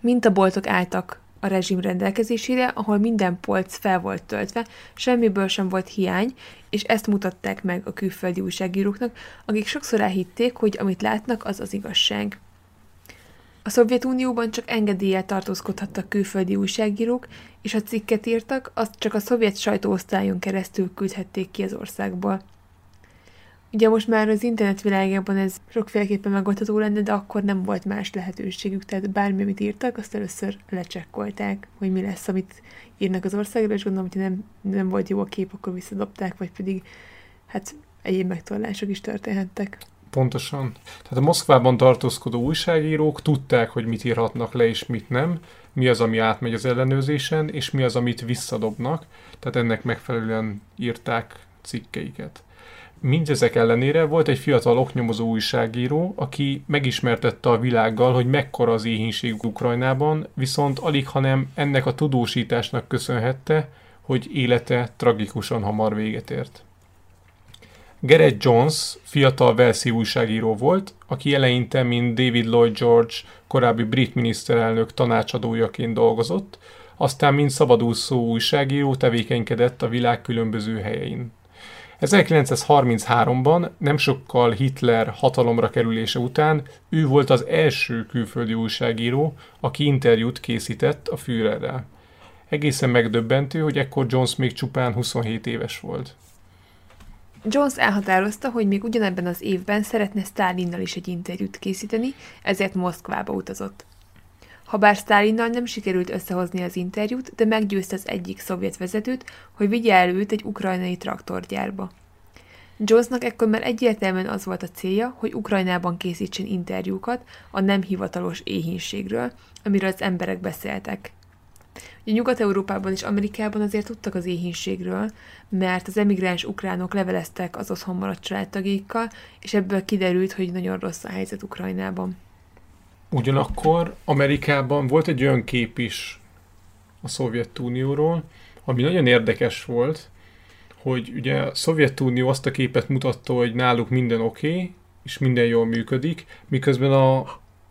Mintaboltok álltak a rezsim rendelkezésére, ahol minden polc fel volt töltve, semmiből sem volt hiány, és ezt mutatták meg a külföldi újságíróknak, akik sokszor elhitték, hogy amit látnak, az az igazság. A Szovjetunióban csak engedéllyel tartózkodhattak külföldi újságírók, és ha cikket írtak, azt csak a szovjet sajtóosztályon keresztül küldhették ki az országból. Ugye most már az internet világában ez sokféleképpen megoldható lenne, de akkor nem volt más lehetőségük, tehát bármi, amit írtak, azt először lecsekkolták, hogy mi lesz, amit írnak az országra, és gondolom, hogy nem, nem volt jó a kép, akkor visszadobták, vagy pedig hát egyéb megtorlások is történhettek. Pontosan. Tehát a Moszkvában tartózkodó újságírók tudták, hogy mit írhatnak le és mit nem, mi az, ami átmegy az ellenőrzésen, és mi az, amit visszadobnak, tehát ennek megfelelően írták cikkeiket. Mindezek ellenére volt egy fiatal oknyomozó újságíró, aki megismertette a világgal, hogy mekkora az éhínség Ukrajnában, viszont alig, hanem ennek a tudósításnak köszönhette, hogy élete tragikusan hamar véget ért. Gareth Jones fiatal Velszi újságíró volt, aki eleinte, mint David Lloyd George korábbi brit miniszterelnök tanácsadójaként dolgozott, aztán mint szabadúszó újságíró tevékenykedett a világ különböző helyein. 1933-ban, nem sokkal Hitler hatalomra kerülése után, ő volt az első külföldi újságíró, aki interjút készített a Führerrel. Egészen megdöbbentő, hogy ekkor Jones még csupán 27 éves volt. Jones elhatározta, hogy még ugyanebben az évben szeretne Stalinnal is egy interjút készíteni, ezért Moszkvába utazott. Habár Stalinnal nem sikerült összehozni az interjút, de meggyőzte az egyik szovjet vezetőt, hogy vigye el őt egy ukrajnai traktorgyárba. Jonesnak ekkor már egyértelműen az volt a célja, hogy Ukrajnában készítsen interjúkat a nem hivatalos éhínségről, amiről az emberek beszéltek. Ugye Nyugat-Európában és Amerikában azért tudtak az éhínségről, mert az emigráns ukránok leveleztek az otthon maradt családtagjaikkal, és ebből kiderült, hogy nagyon rossz a helyzet Ukrajnában. Ugyanakkor Amerikában volt egy olyan kép is a Szovjetunióról, ami nagyon érdekes volt, hogy ugye a Szovjetunió azt a képet mutatta, hogy náluk minden oké, okay, és minden jól működik, miközben a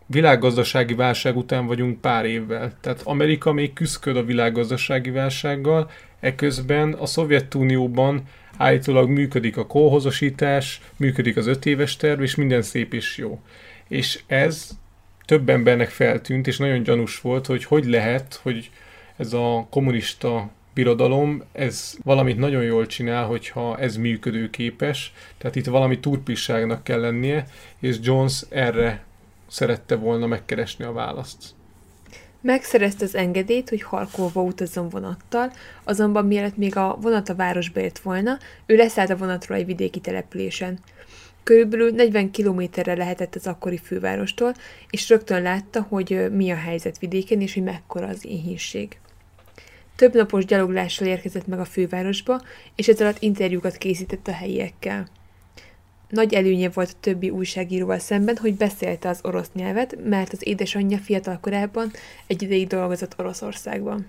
világgazdasági válság után vagyunk pár évvel. Tehát Amerika még küzdköd a világgazdasági válsággal, eközben a Szovjetunióban állítólag működik a kolhozosítás, működik az öt éves terv, és minden szép és jó. És ez több embernek feltűnt, és nagyon gyanús volt, hogy hogy lehet, hogy ez a kommunista birodalom, ez valamit nagyon jól csinál, hogyha ez működőképes, tehát itt valami turpisságnak kell lennie, és Jones erre szerette volna megkeresni a választ. Megszerezte az engedélyt, hogy Harkóba utazzon vonattal, azonban mielőtt még a vonat a városba ért volna, ő leszállt a vonatról egy vidéki településen. Körülbelül 40 kilométerre lehetett az akkori fővárostól, és rögtön látta, hogy mi a helyzet vidéken, és hogy mekkora az éhínség. Több napos gyaloglással érkezett meg a fővárosba, és ez alatt interjúkat készített a helyiekkel. Nagy előnye volt a többi újságíróval szemben, hogy beszélte az orosz nyelvet, mert az édesanyja fiatal korában egy ideig dolgozott Oroszországban.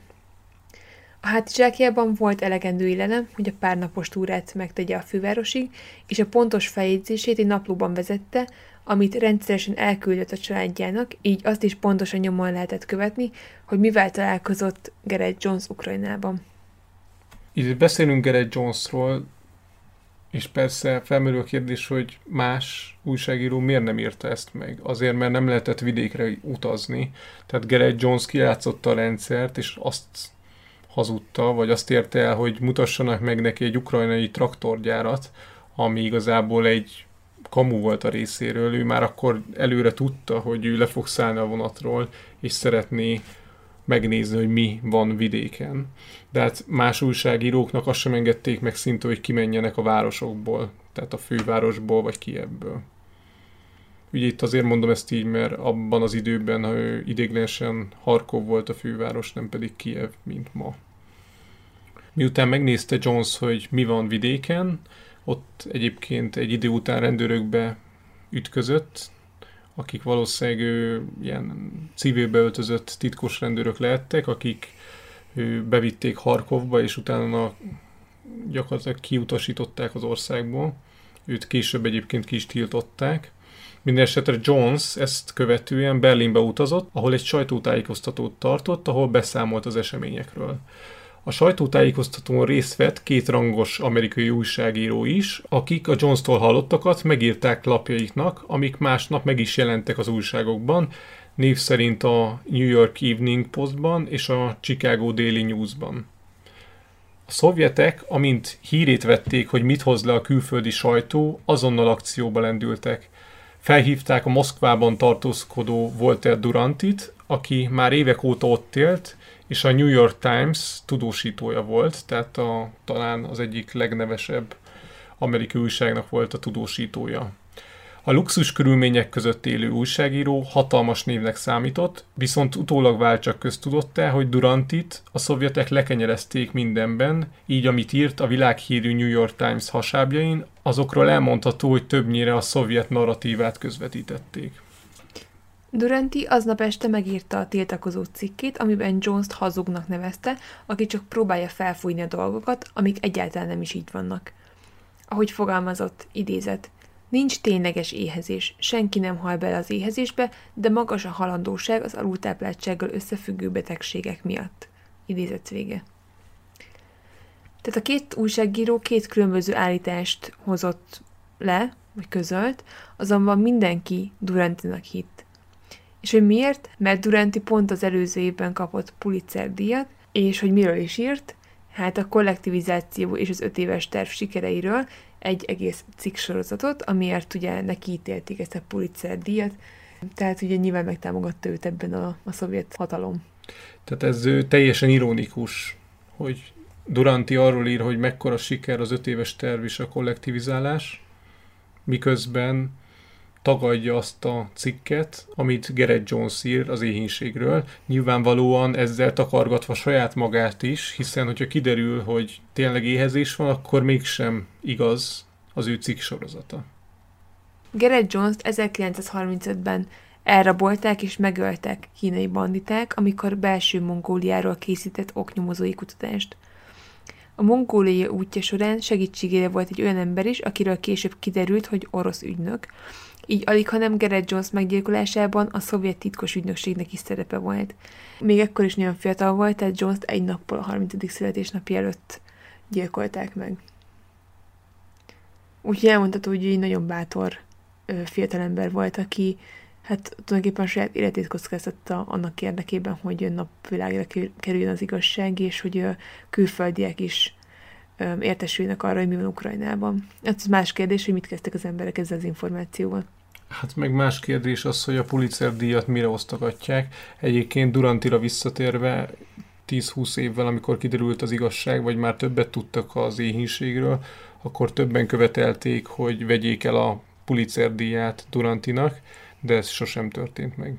A hátizsákjában volt elegendő illene, hogy a párnapos túrát megtegye a fővárosig, és a pontos feljegyzését egy naplóban vezette, amit rendszeresen elküldött a családjának, így azt is pontosan nyomon lehetett követni, hogy mivel találkozott Gareth Jones Ukrajnában. Itt beszélünk Gareth Jonesról, és persze felmerül a kérdés, hogy más újságíró miért nem írta ezt meg. Azért, mert nem lehetett vidékre utazni. Tehát Gareth Jones kijátszotta a rendszert, és azt hazudta, vagy azt érte el, hogy mutassanak meg neki egy ukrajnai traktorgyárat, ami igazából egy kamu volt a részéről. Ő már akkor előre tudta, hogy ő le fog szállni a vonatról, és szeretné megnézni, hogy mi van vidéken. De hát más újságíróknak azt sem engedték meg szinte, hogy kimenjenek a városokból, tehát a fővárosból vagy Kievből. Ugye itt azért mondom ezt így, mert abban az időben ha ő idéglenesen Harkov volt a főváros, nem pedig Kiev, mint ma. Miután megnézte Jones, hogy mi van vidéken, ott egyébként egy idő után rendőrökbe ütközött, akik valószínűleg ő, ilyen civilbe öltözött titkos rendőrök lehettek, akik ő, bevitték Harkovba, és utána gyakorlatilag kiutasították az országból. Őt később egyébként ki is tiltották. Mindenesetre Jones ezt követően Berlinbe utazott, ahol egy sajtótájékoztatót tartott, ahol beszámolt az eseményekről. A sajtótájékoztatón részt vett két rangos amerikai újságíró is, akik a Jones-tól hallottakat megírták lapjaiknak, amik másnap meg is jelentek az újságokban, név szerint a New York Evening Postban és a Chicago Daily Newsban. A szovjetek, amint hírét vették, hogy mit hoz le a külföldi sajtó, azonnal akcióba lendültek. Felhívták a Moszkvában tartózkodó Volter Durantit, aki már évek óta ott élt, és a New York Times tudósítója volt, tehát a, talán az egyik legnevesebb amerikai újságnak volt a tudósítója. A luxus körülmények között élő újságíró hatalmas névnek számított, viszont utólag vált csak köztudottá, hogy Durantit a szovjetek lekenyerezték mindenben, így amit írt a világhírű New York Times hasábjain, azokról elmondható, hogy többnyire a szovjet narratívát közvetítették. Duranti aznap este megírta a tiltakozó cikkét, amiben Jones-t hazugnak nevezte, aki csak próbálja felfújni a dolgokat, amik egyáltalán nem is így vannak. Ahogy fogalmazott, idézet, Nincs tényleges éhezés, senki nem hal bele az éhezésbe, de magas a halandóság az alultápláltsággal összefüggő betegségek miatt. Idézet vége. Tehát a két újságíró két különböző állítást hozott le, vagy közölt, azonban mindenki Durantinak hitt. És hogy miért? Mert Duranti pont az előző évben kapott Pulitzer díjat, és hogy miről is írt? Hát a kollektivizáció és az öt éves terv sikereiről, egy egész cikk sorozatot, amiért ugye neki ítélték ezt a Pulitzer díjat, tehát ugye nyilván megtámogatta őt ebben a, a szovjet hatalom. Tehát ez teljesen ironikus, hogy Duranti arról ír, hogy mekkora siker az öt éves terv és a kollektivizálás, miközben tagadja azt a cikket, amit Gerett Jones ír az éhínségről, nyilvánvalóan ezzel takargatva saját magát is, hiszen hogyha kiderül, hogy tényleg éhezés van, akkor mégsem igaz az ő cikk sorozata. Gerett Jones-t 1935-ben elrabolták és megöltek kínai banditák, amikor belső Mongóliáról készített oknyomozói kutatást. A mongóliai útja során segítségére volt egy olyan ember is, akiről később kiderült, hogy orosz ügynök, így alig, hanem Gerett Jones meggyilkolásában a szovjet titkos ügynökségnek is szerepe volt. Még ekkor is nagyon fiatal volt, tehát Jones-t egy nappal a 30. születésnapja előtt gyilkolták meg. Úgyhogy elmondható, hogy egy nagyon bátor fiatalember volt, aki hát tulajdonképpen a saját életét kockáztatta annak érdekében, hogy napvilágra kerüljön az igazság, és hogy külföldiek is értesülnek arra, hogy mi van Ukrajnában. Ez más kérdés, hogy mit kezdtek az emberek ezzel az információval. Hát meg más kérdés az, hogy a Pulitzer díjat mire osztogatják. Egyébként Durantira visszatérve 10-20 évvel, amikor kiderült az igazság, vagy már többet tudtak az éhínségről, akkor többen követelték, hogy vegyék el a Pulitzer díját Durantinak, de ez sosem történt meg.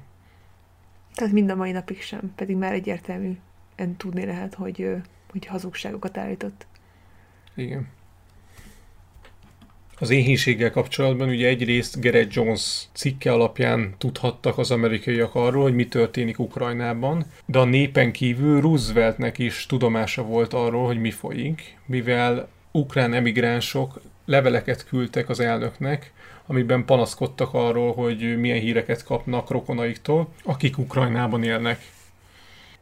Tehát mind a mai napig sem, pedig már egyértelmű en tudni lehet, hogy, hogy hazugságokat állított. Igen. Az éhínséggel kapcsolatban ugye egyrészt Gerett Jones cikke alapján tudhattak az amerikaiak arról, hogy mi történik Ukrajnában, de a népen kívül Rooseveltnek is tudomása volt arról, hogy mi folyik, mivel ukrán emigránsok leveleket küldtek az elnöknek, amiben panaszkodtak arról, hogy milyen híreket kapnak rokonaiktól, akik Ukrajnában élnek.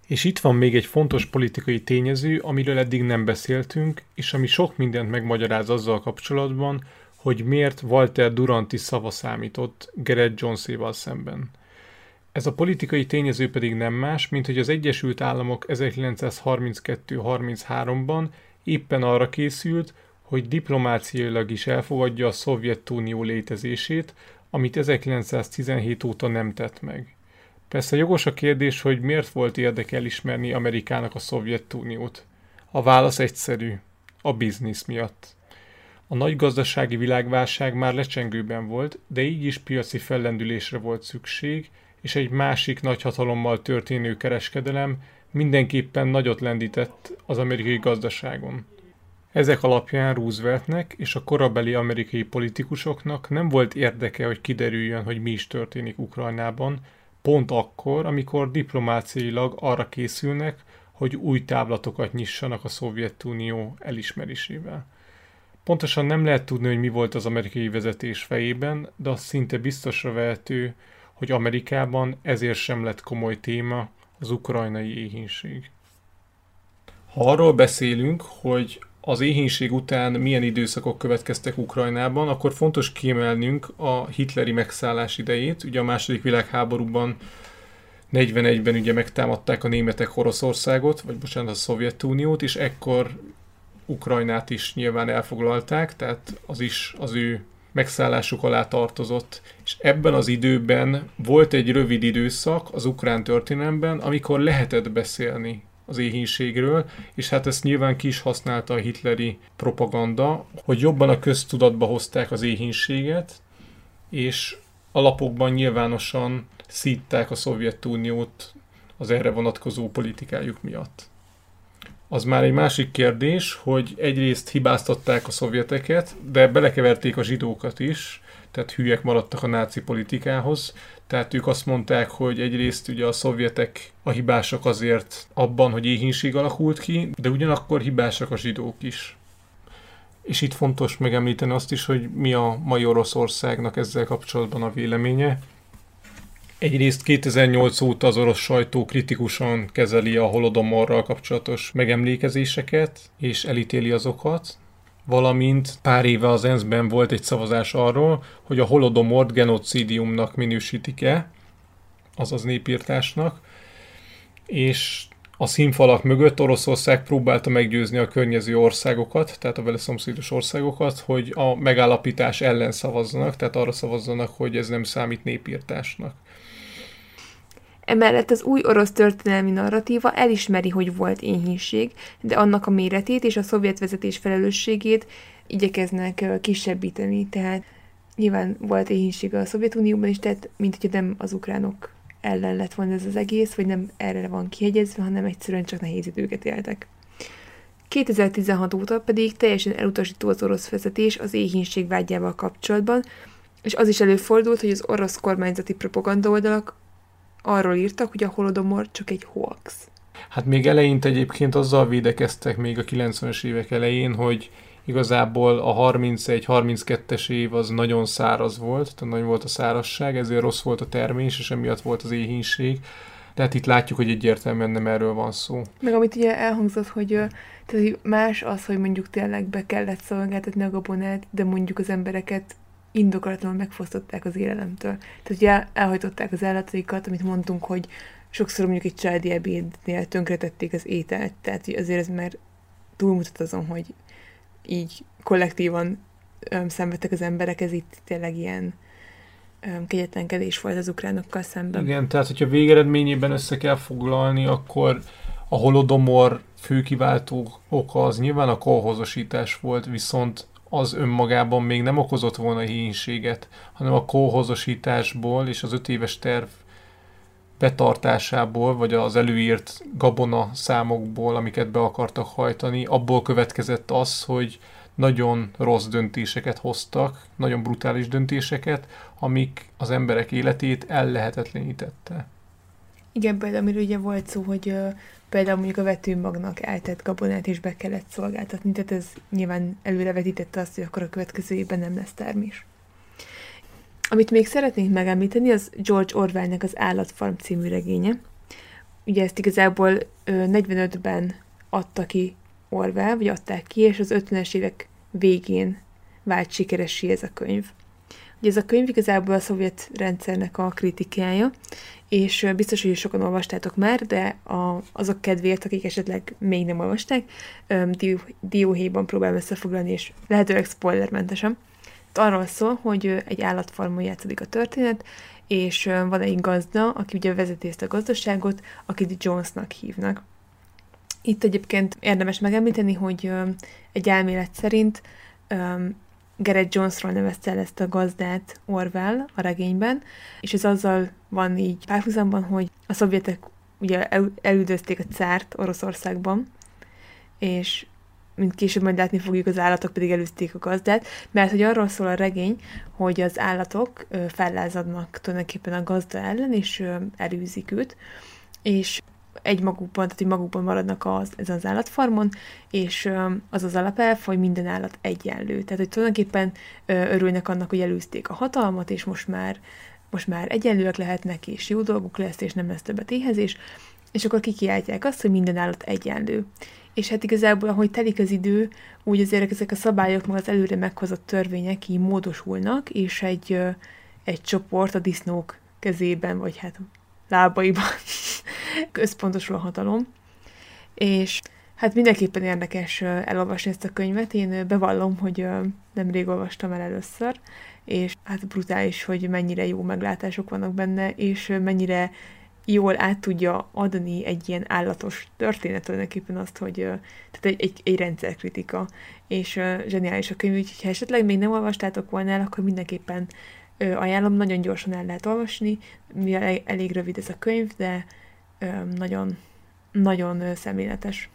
És itt van még egy fontos politikai tényező, amiről eddig nem beszéltünk, és ami sok mindent megmagyaráz azzal kapcsolatban, hogy miért Walter Duranti szava számított Gerett Joneséval szemben. Ez a politikai tényező pedig nem más, mint hogy az Egyesült Államok 1932-33-ban éppen arra készült, hogy diplomáciailag is elfogadja a Szovjetunió létezését, amit 1917 óta nem tett meg. Persze jogos a kérdés, hogy miért volt érdeke elismerni Amerikának a Szovjetuniót. A válasz egyszerű. A biznisz miatt. A nagy gazdasági világválság már lecsengőben volt, de így is piaci fellendülésre volt szükség, és egy másik nagyhatalommal történő kereskedelem mindenképpen nagyot lendített az amerikai gazdaságon. Ezek alapján Rooseveltnek és a korabeli amerikai politikusoknak nem volt érdeke, hogy kiderüljön, hogy mi is történik Ukrajnában, pont akkor, amikor diplomáciailag arra készülnek, hogy új táblatokat nyissanak a Szovjetunió elismerésével. Pontosan nem lehet tudni, hogy mi volt az amerikai vezetés fejében, de az szinte biztosra vehető, hogy Amerikában ezért sem lett komoly téma az ukrajnai éhínség. Ha arról beszélünk, hogy az éhínség után milyen időszakok következtek Ukrajnában, akkor fontos kiemelnünk a hitleri megszállás idejét. Ugye a második világháborúban 41-ben ugye megtámadták a németek Oroszországot, vagy bocsánat, a Szovjetuniót, és ekkor Ukrajnát is nyilván elfoglalták, tehát az is az ő megszállásuk alá tartozott. És ebben az időben volt egy rövid időszak az ukrán történelemben, amikor lehetett beszélni az éhínségről, és hát ezt nyilván ki is használta a hitleri propaganda, hogy jobban a köztudatba hozták az éhínséget, és alapokban nyilvánosan szítták a Szovjetuniót az erre vonatkozó politikájuk miatt. Az már egy másik kérdés, hogy egyrészt hibáztatták a szovjeteket, de belekeverték a zsidókat is, tehát hülyek maradtak a náci politikához. Tehát ők azt mondták, hogy egyrészt ugye a szovjetek a hibásak azért abban, hogy éhínség alakult ki, de ugyanakkor hibásak a zsidók is. És itt fontos megemlíteni azt is, hogy mi a mai Oroszországnak ezzel kapcsolatban a véleménye. Egyrészt 2008 óta az orosz sajtó kritikusan kezeli a holodomorral kapcsolatos megemlékezéseket, és elítéli azokat, valamint pár éve az ENSZ-ben volt egy szavazás arról, hogy a holodomort genocidiumnak minősítik-e, azaz népírtásnak, és a színfalak mögött Oroszország próbálta meggyőzni a környező országokat, tehát a vele szomszédos országokat, hogy a megállapítás ellen szavazzanak, tehát arra szavazzanak, hogy ez nem számít népírtásnak. Emellett az új orosz történelmi narratíva elismeri, hogy volt éhínség, de annak a méretét és a szovjet vezetés felelősségét igyekeznek kisebbíteni. Tehát nyilván volt éhínség a Szovjetunióban is, tehát mint hogyha nem az ukránok ellen lett volna ez az egész, vagy nem erre van kihegyezve, hanem egyszerűen csak nehéz időket éltek. 2016 óta pedig teljesen elutasító az orosz vezetés az éhínség vágyával kapcsolatban, és az is előfordult, hogy az orosz kormányzati propaganda oldalak arról írtak, hogy a holodomor csak egy hoax. Hát még eleinte egyébként azzal védekeztek még a 90-es évek elején, hogy igazából a 31-32-es év az nagyon száraz volt, tehát nagyon volt a szárazság, ezért rossz volt a termés, és emiatt volt az éhínség. Tehát itt látjuk, hogy egyértelműen nem erről van szó. Meg amit ugye elhangzott, hogy, tehát más az, hogy mondjuk tényleg be kellett szolgáltatni a gabonát, de mondjuk az embereket indokolatlanul megfosztották az élelemtől. Tehát ugye elhajtották az állataikat, amit mondtunk, hogy sokszor mondjuk egy családi ebédnél tönkretették az ételt, tehát azért ez már túlmutat azon, hogy így kollektívan öm, szenvedtek az emberek, ez itt tényleg ilyen öm, kegyetlenkedés volt az ukránokkal szemben. Igen, tehát hogyha végeredményében össze kell foglalni, akkor a holodomor főkiváltó oka az nyilván a kolhozosítás volt, viszont az önmagában még nem okozott volna hínséget, hanem a kóhozosításból és az öt éves terv betartásából, vagy az előírt gabona számokból, amiket be akartak hajtani, abból következett az, hogy nagyon rossz döntéseket hoztak, nagyon brutális döntéseket, amik az emberek életét ellehetetlenítette. Igen, például amiről ugye volt szó, hogy például mondjuk a vetőmagnak eltett gabonát is be kellett szolgáltatni, tehát ez nyilván előrevetítette azt, hogy akkor a következő évben nem lesz termés. Amit még szeretnénk megemlíteni, az George Orwellnek az Állatfarm című regénye. Ugye ezt igazából 45-ben adta ki Orwell, vagy adták ki, és az 50-es évek végén vált sikeressé ez a könyv. Ugye ez a könyv igazából a szovjet rendszernek a kritikája, és biztos, hogy sokan olvastátok már, de a, azok kedvéért, akik esetleg még nem olvasták, dió, dióhéjban próbálom összefoglalni, és lehetőleg spoilermentesen. Arról szól, hogy egy állatfarmon játszódik a történet, és van egy gazda, aki ugye vezeti ezt a gazdaságot, akit Jonesnak hívnak. Itt egyébként érdemes megemlíteni, hogy egy elmélet szerint Gareth Jonesról nevezte el ezt a gazdát Orwell a regényben, és ez azzal van így párhuzamban, hogy a szovjetek ugye el, elüldözték a cárt Oroszországban, és mint később majd látni fogjuk, az állatok pedig előzték a gazdát, mert hogy arról szól a regény, hogy az állatok fellázadnak tulajdonképpen a gazda ellen, és elűzik őt, és egy magukban, tehát hogy magukban maradnak az, ez az állatfarmon, és az az alapelv, hogy minden állat egyenlő. Tehát, hogy tulajdonképpen örülnek annak, hogy előzték a hatalmat, és most már, most már egyenlőek lehetnek, és jó dolguk lesz, és nem lesz többet éhezés, és akkor kikiáltják azt, hogy minden állat egyenlő. És hát igazából, ahogy telik az idő, úgy azért ezek a szabályok, meg az előre meghozott törvények így módosulnak, és egy, egy csoport a disznók kezében, vagy hát lábaiban központosul a hatalom. És hát mindenképpen érdekes elolvasni ezt a könyvet. Én bevallom, hogy nemrég olvastam el először, és hát brutális, hogy mennyire jó meglátások vannak benne, és mennyire jól át tudja adni egy ilyen állatos történet tulajdonképpen azt, hogy tehát egy, egy, egy rendszerkritika, és zseniális a könyv, úgyhogy ha esetleg még nem olvastátok volna el, akkor mindenképpen ajánlom, nagyon gyorsan el lehet olvasni, mivel elég, rövid ez a könyv, de nagyon, nagyon szemléletes.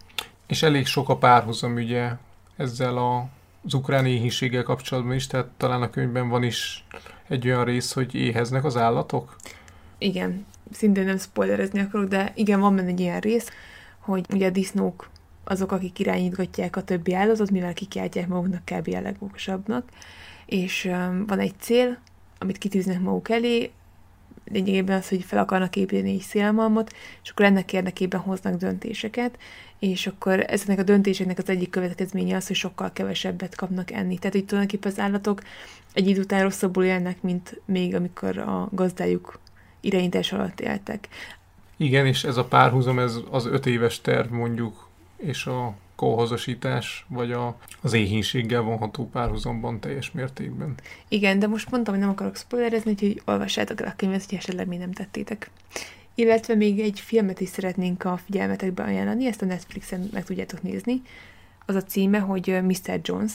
És elég sok a párhuzam ugye ezzel a, az ukrán éhínséggel kapcsolatban is, tehát talán a könyvben van is egy olyan rész, hogy éheznek az állatok? Igen, szintén nem spoilerezni akarok, de igen, van benne egy ilyen rész, hogy ugye a disznók azok, akik irányítgatják a többi állatot, mivel kikiáltják maguknak kb. a legokosabbnak, és um, van egy cél, amit kitűznek maguk elé, lényegében az, hogy fel akarnak építeni egy szélmalmot, és akkor ennek érdekében hoznak döntéseket, és akkor ezeknek a döntéseknek az egyik következménye az, hogy sokkal kevesebbet kapnak enni. Tehát itt tulajdonképpen az állatok egy idő után rosszabbul élnek, mint még amikor a gazdájuk irányítás alatt éltek. Igen, és ez a párhuzam, ez az öt éves terv mondjuk, és a kolhozosítás, vagy a, az éhínséggel vonható párhuzamban teljes mértékben. Igen, de most mondtam, hogy nem akarok spoilerezni, úgyhogy olvassátok el a könyvet, hogy esetleg még nem tettétek. Illetve még egy filmet is szeretnénk a figyelmetekbe ajánlani, ezt a Netflixen meg tudjátok nézni. Az a címe, hogy Mr. Jones,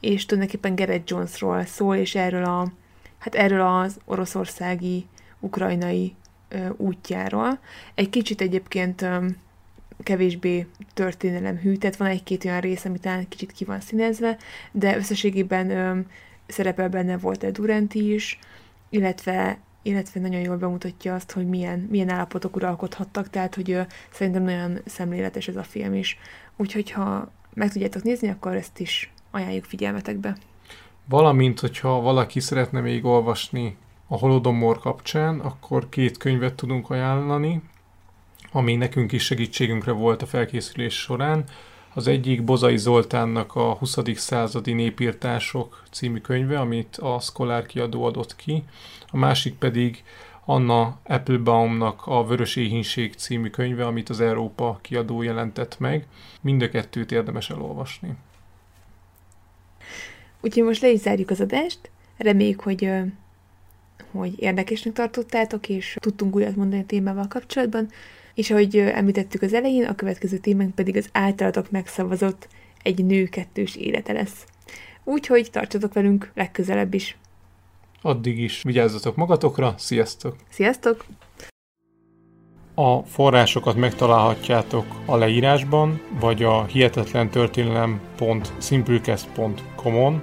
és tulajdonképpen Garrett Jonesról szól, és erről a, hát erről az oroszországi ukrajnai ö, útjáról. Egy kicsit egyébként ö, kevésbé történelem hű, tehát van egy-két olyan rész, ami talán kicsit ki van színezve, de összességében szerepel benne volt egy Duranti is, illetve illetve nagyon jól bemutatja azt, hogy milyen, milyen állapotok uralkodhattak, tehát hogy ö, szerintem nagyon szemléletes ez a film is. Úgyhogy ha meg tudjátok nézni, akkor ezt is ajánljuk figyelmetekbe. Valamint, hogyha valaki szeretne még olvasni a Holodomor kapcsán, akkor két könyvet tudunk ajánlani, ami nekünk is segítségünkre volt a felkészülés során. Az egyik Bozai Zoltánnak a 20. századi népírtások című könyve, amit a Szkolár kiadó adott ki, a másik pedig Anna Applebaumnak a Vörös Éhínség című könyve, amit az Európa kiadó jelentett meg. Mind a kettőt érdemes elolvasni. Úgyhogy most le is zárjuk az adást. Reméljük, hogy hogy érdekesnek tartottátok, és tudtunk újat mondani a témával kapcsolatban, és ahogy említettük az elején, a következő témánk pedig az általatok megszavazott egy nő kettős élete lesz. Úgyhogy tartsatok velünk legközelebb is. Addig is vigyázzatok magatokra, sziasztok! Sziasztok! A forrásokat megtalálhatjátok a leírásban, vagy a hihetetlen történelem.simplecast.com-on,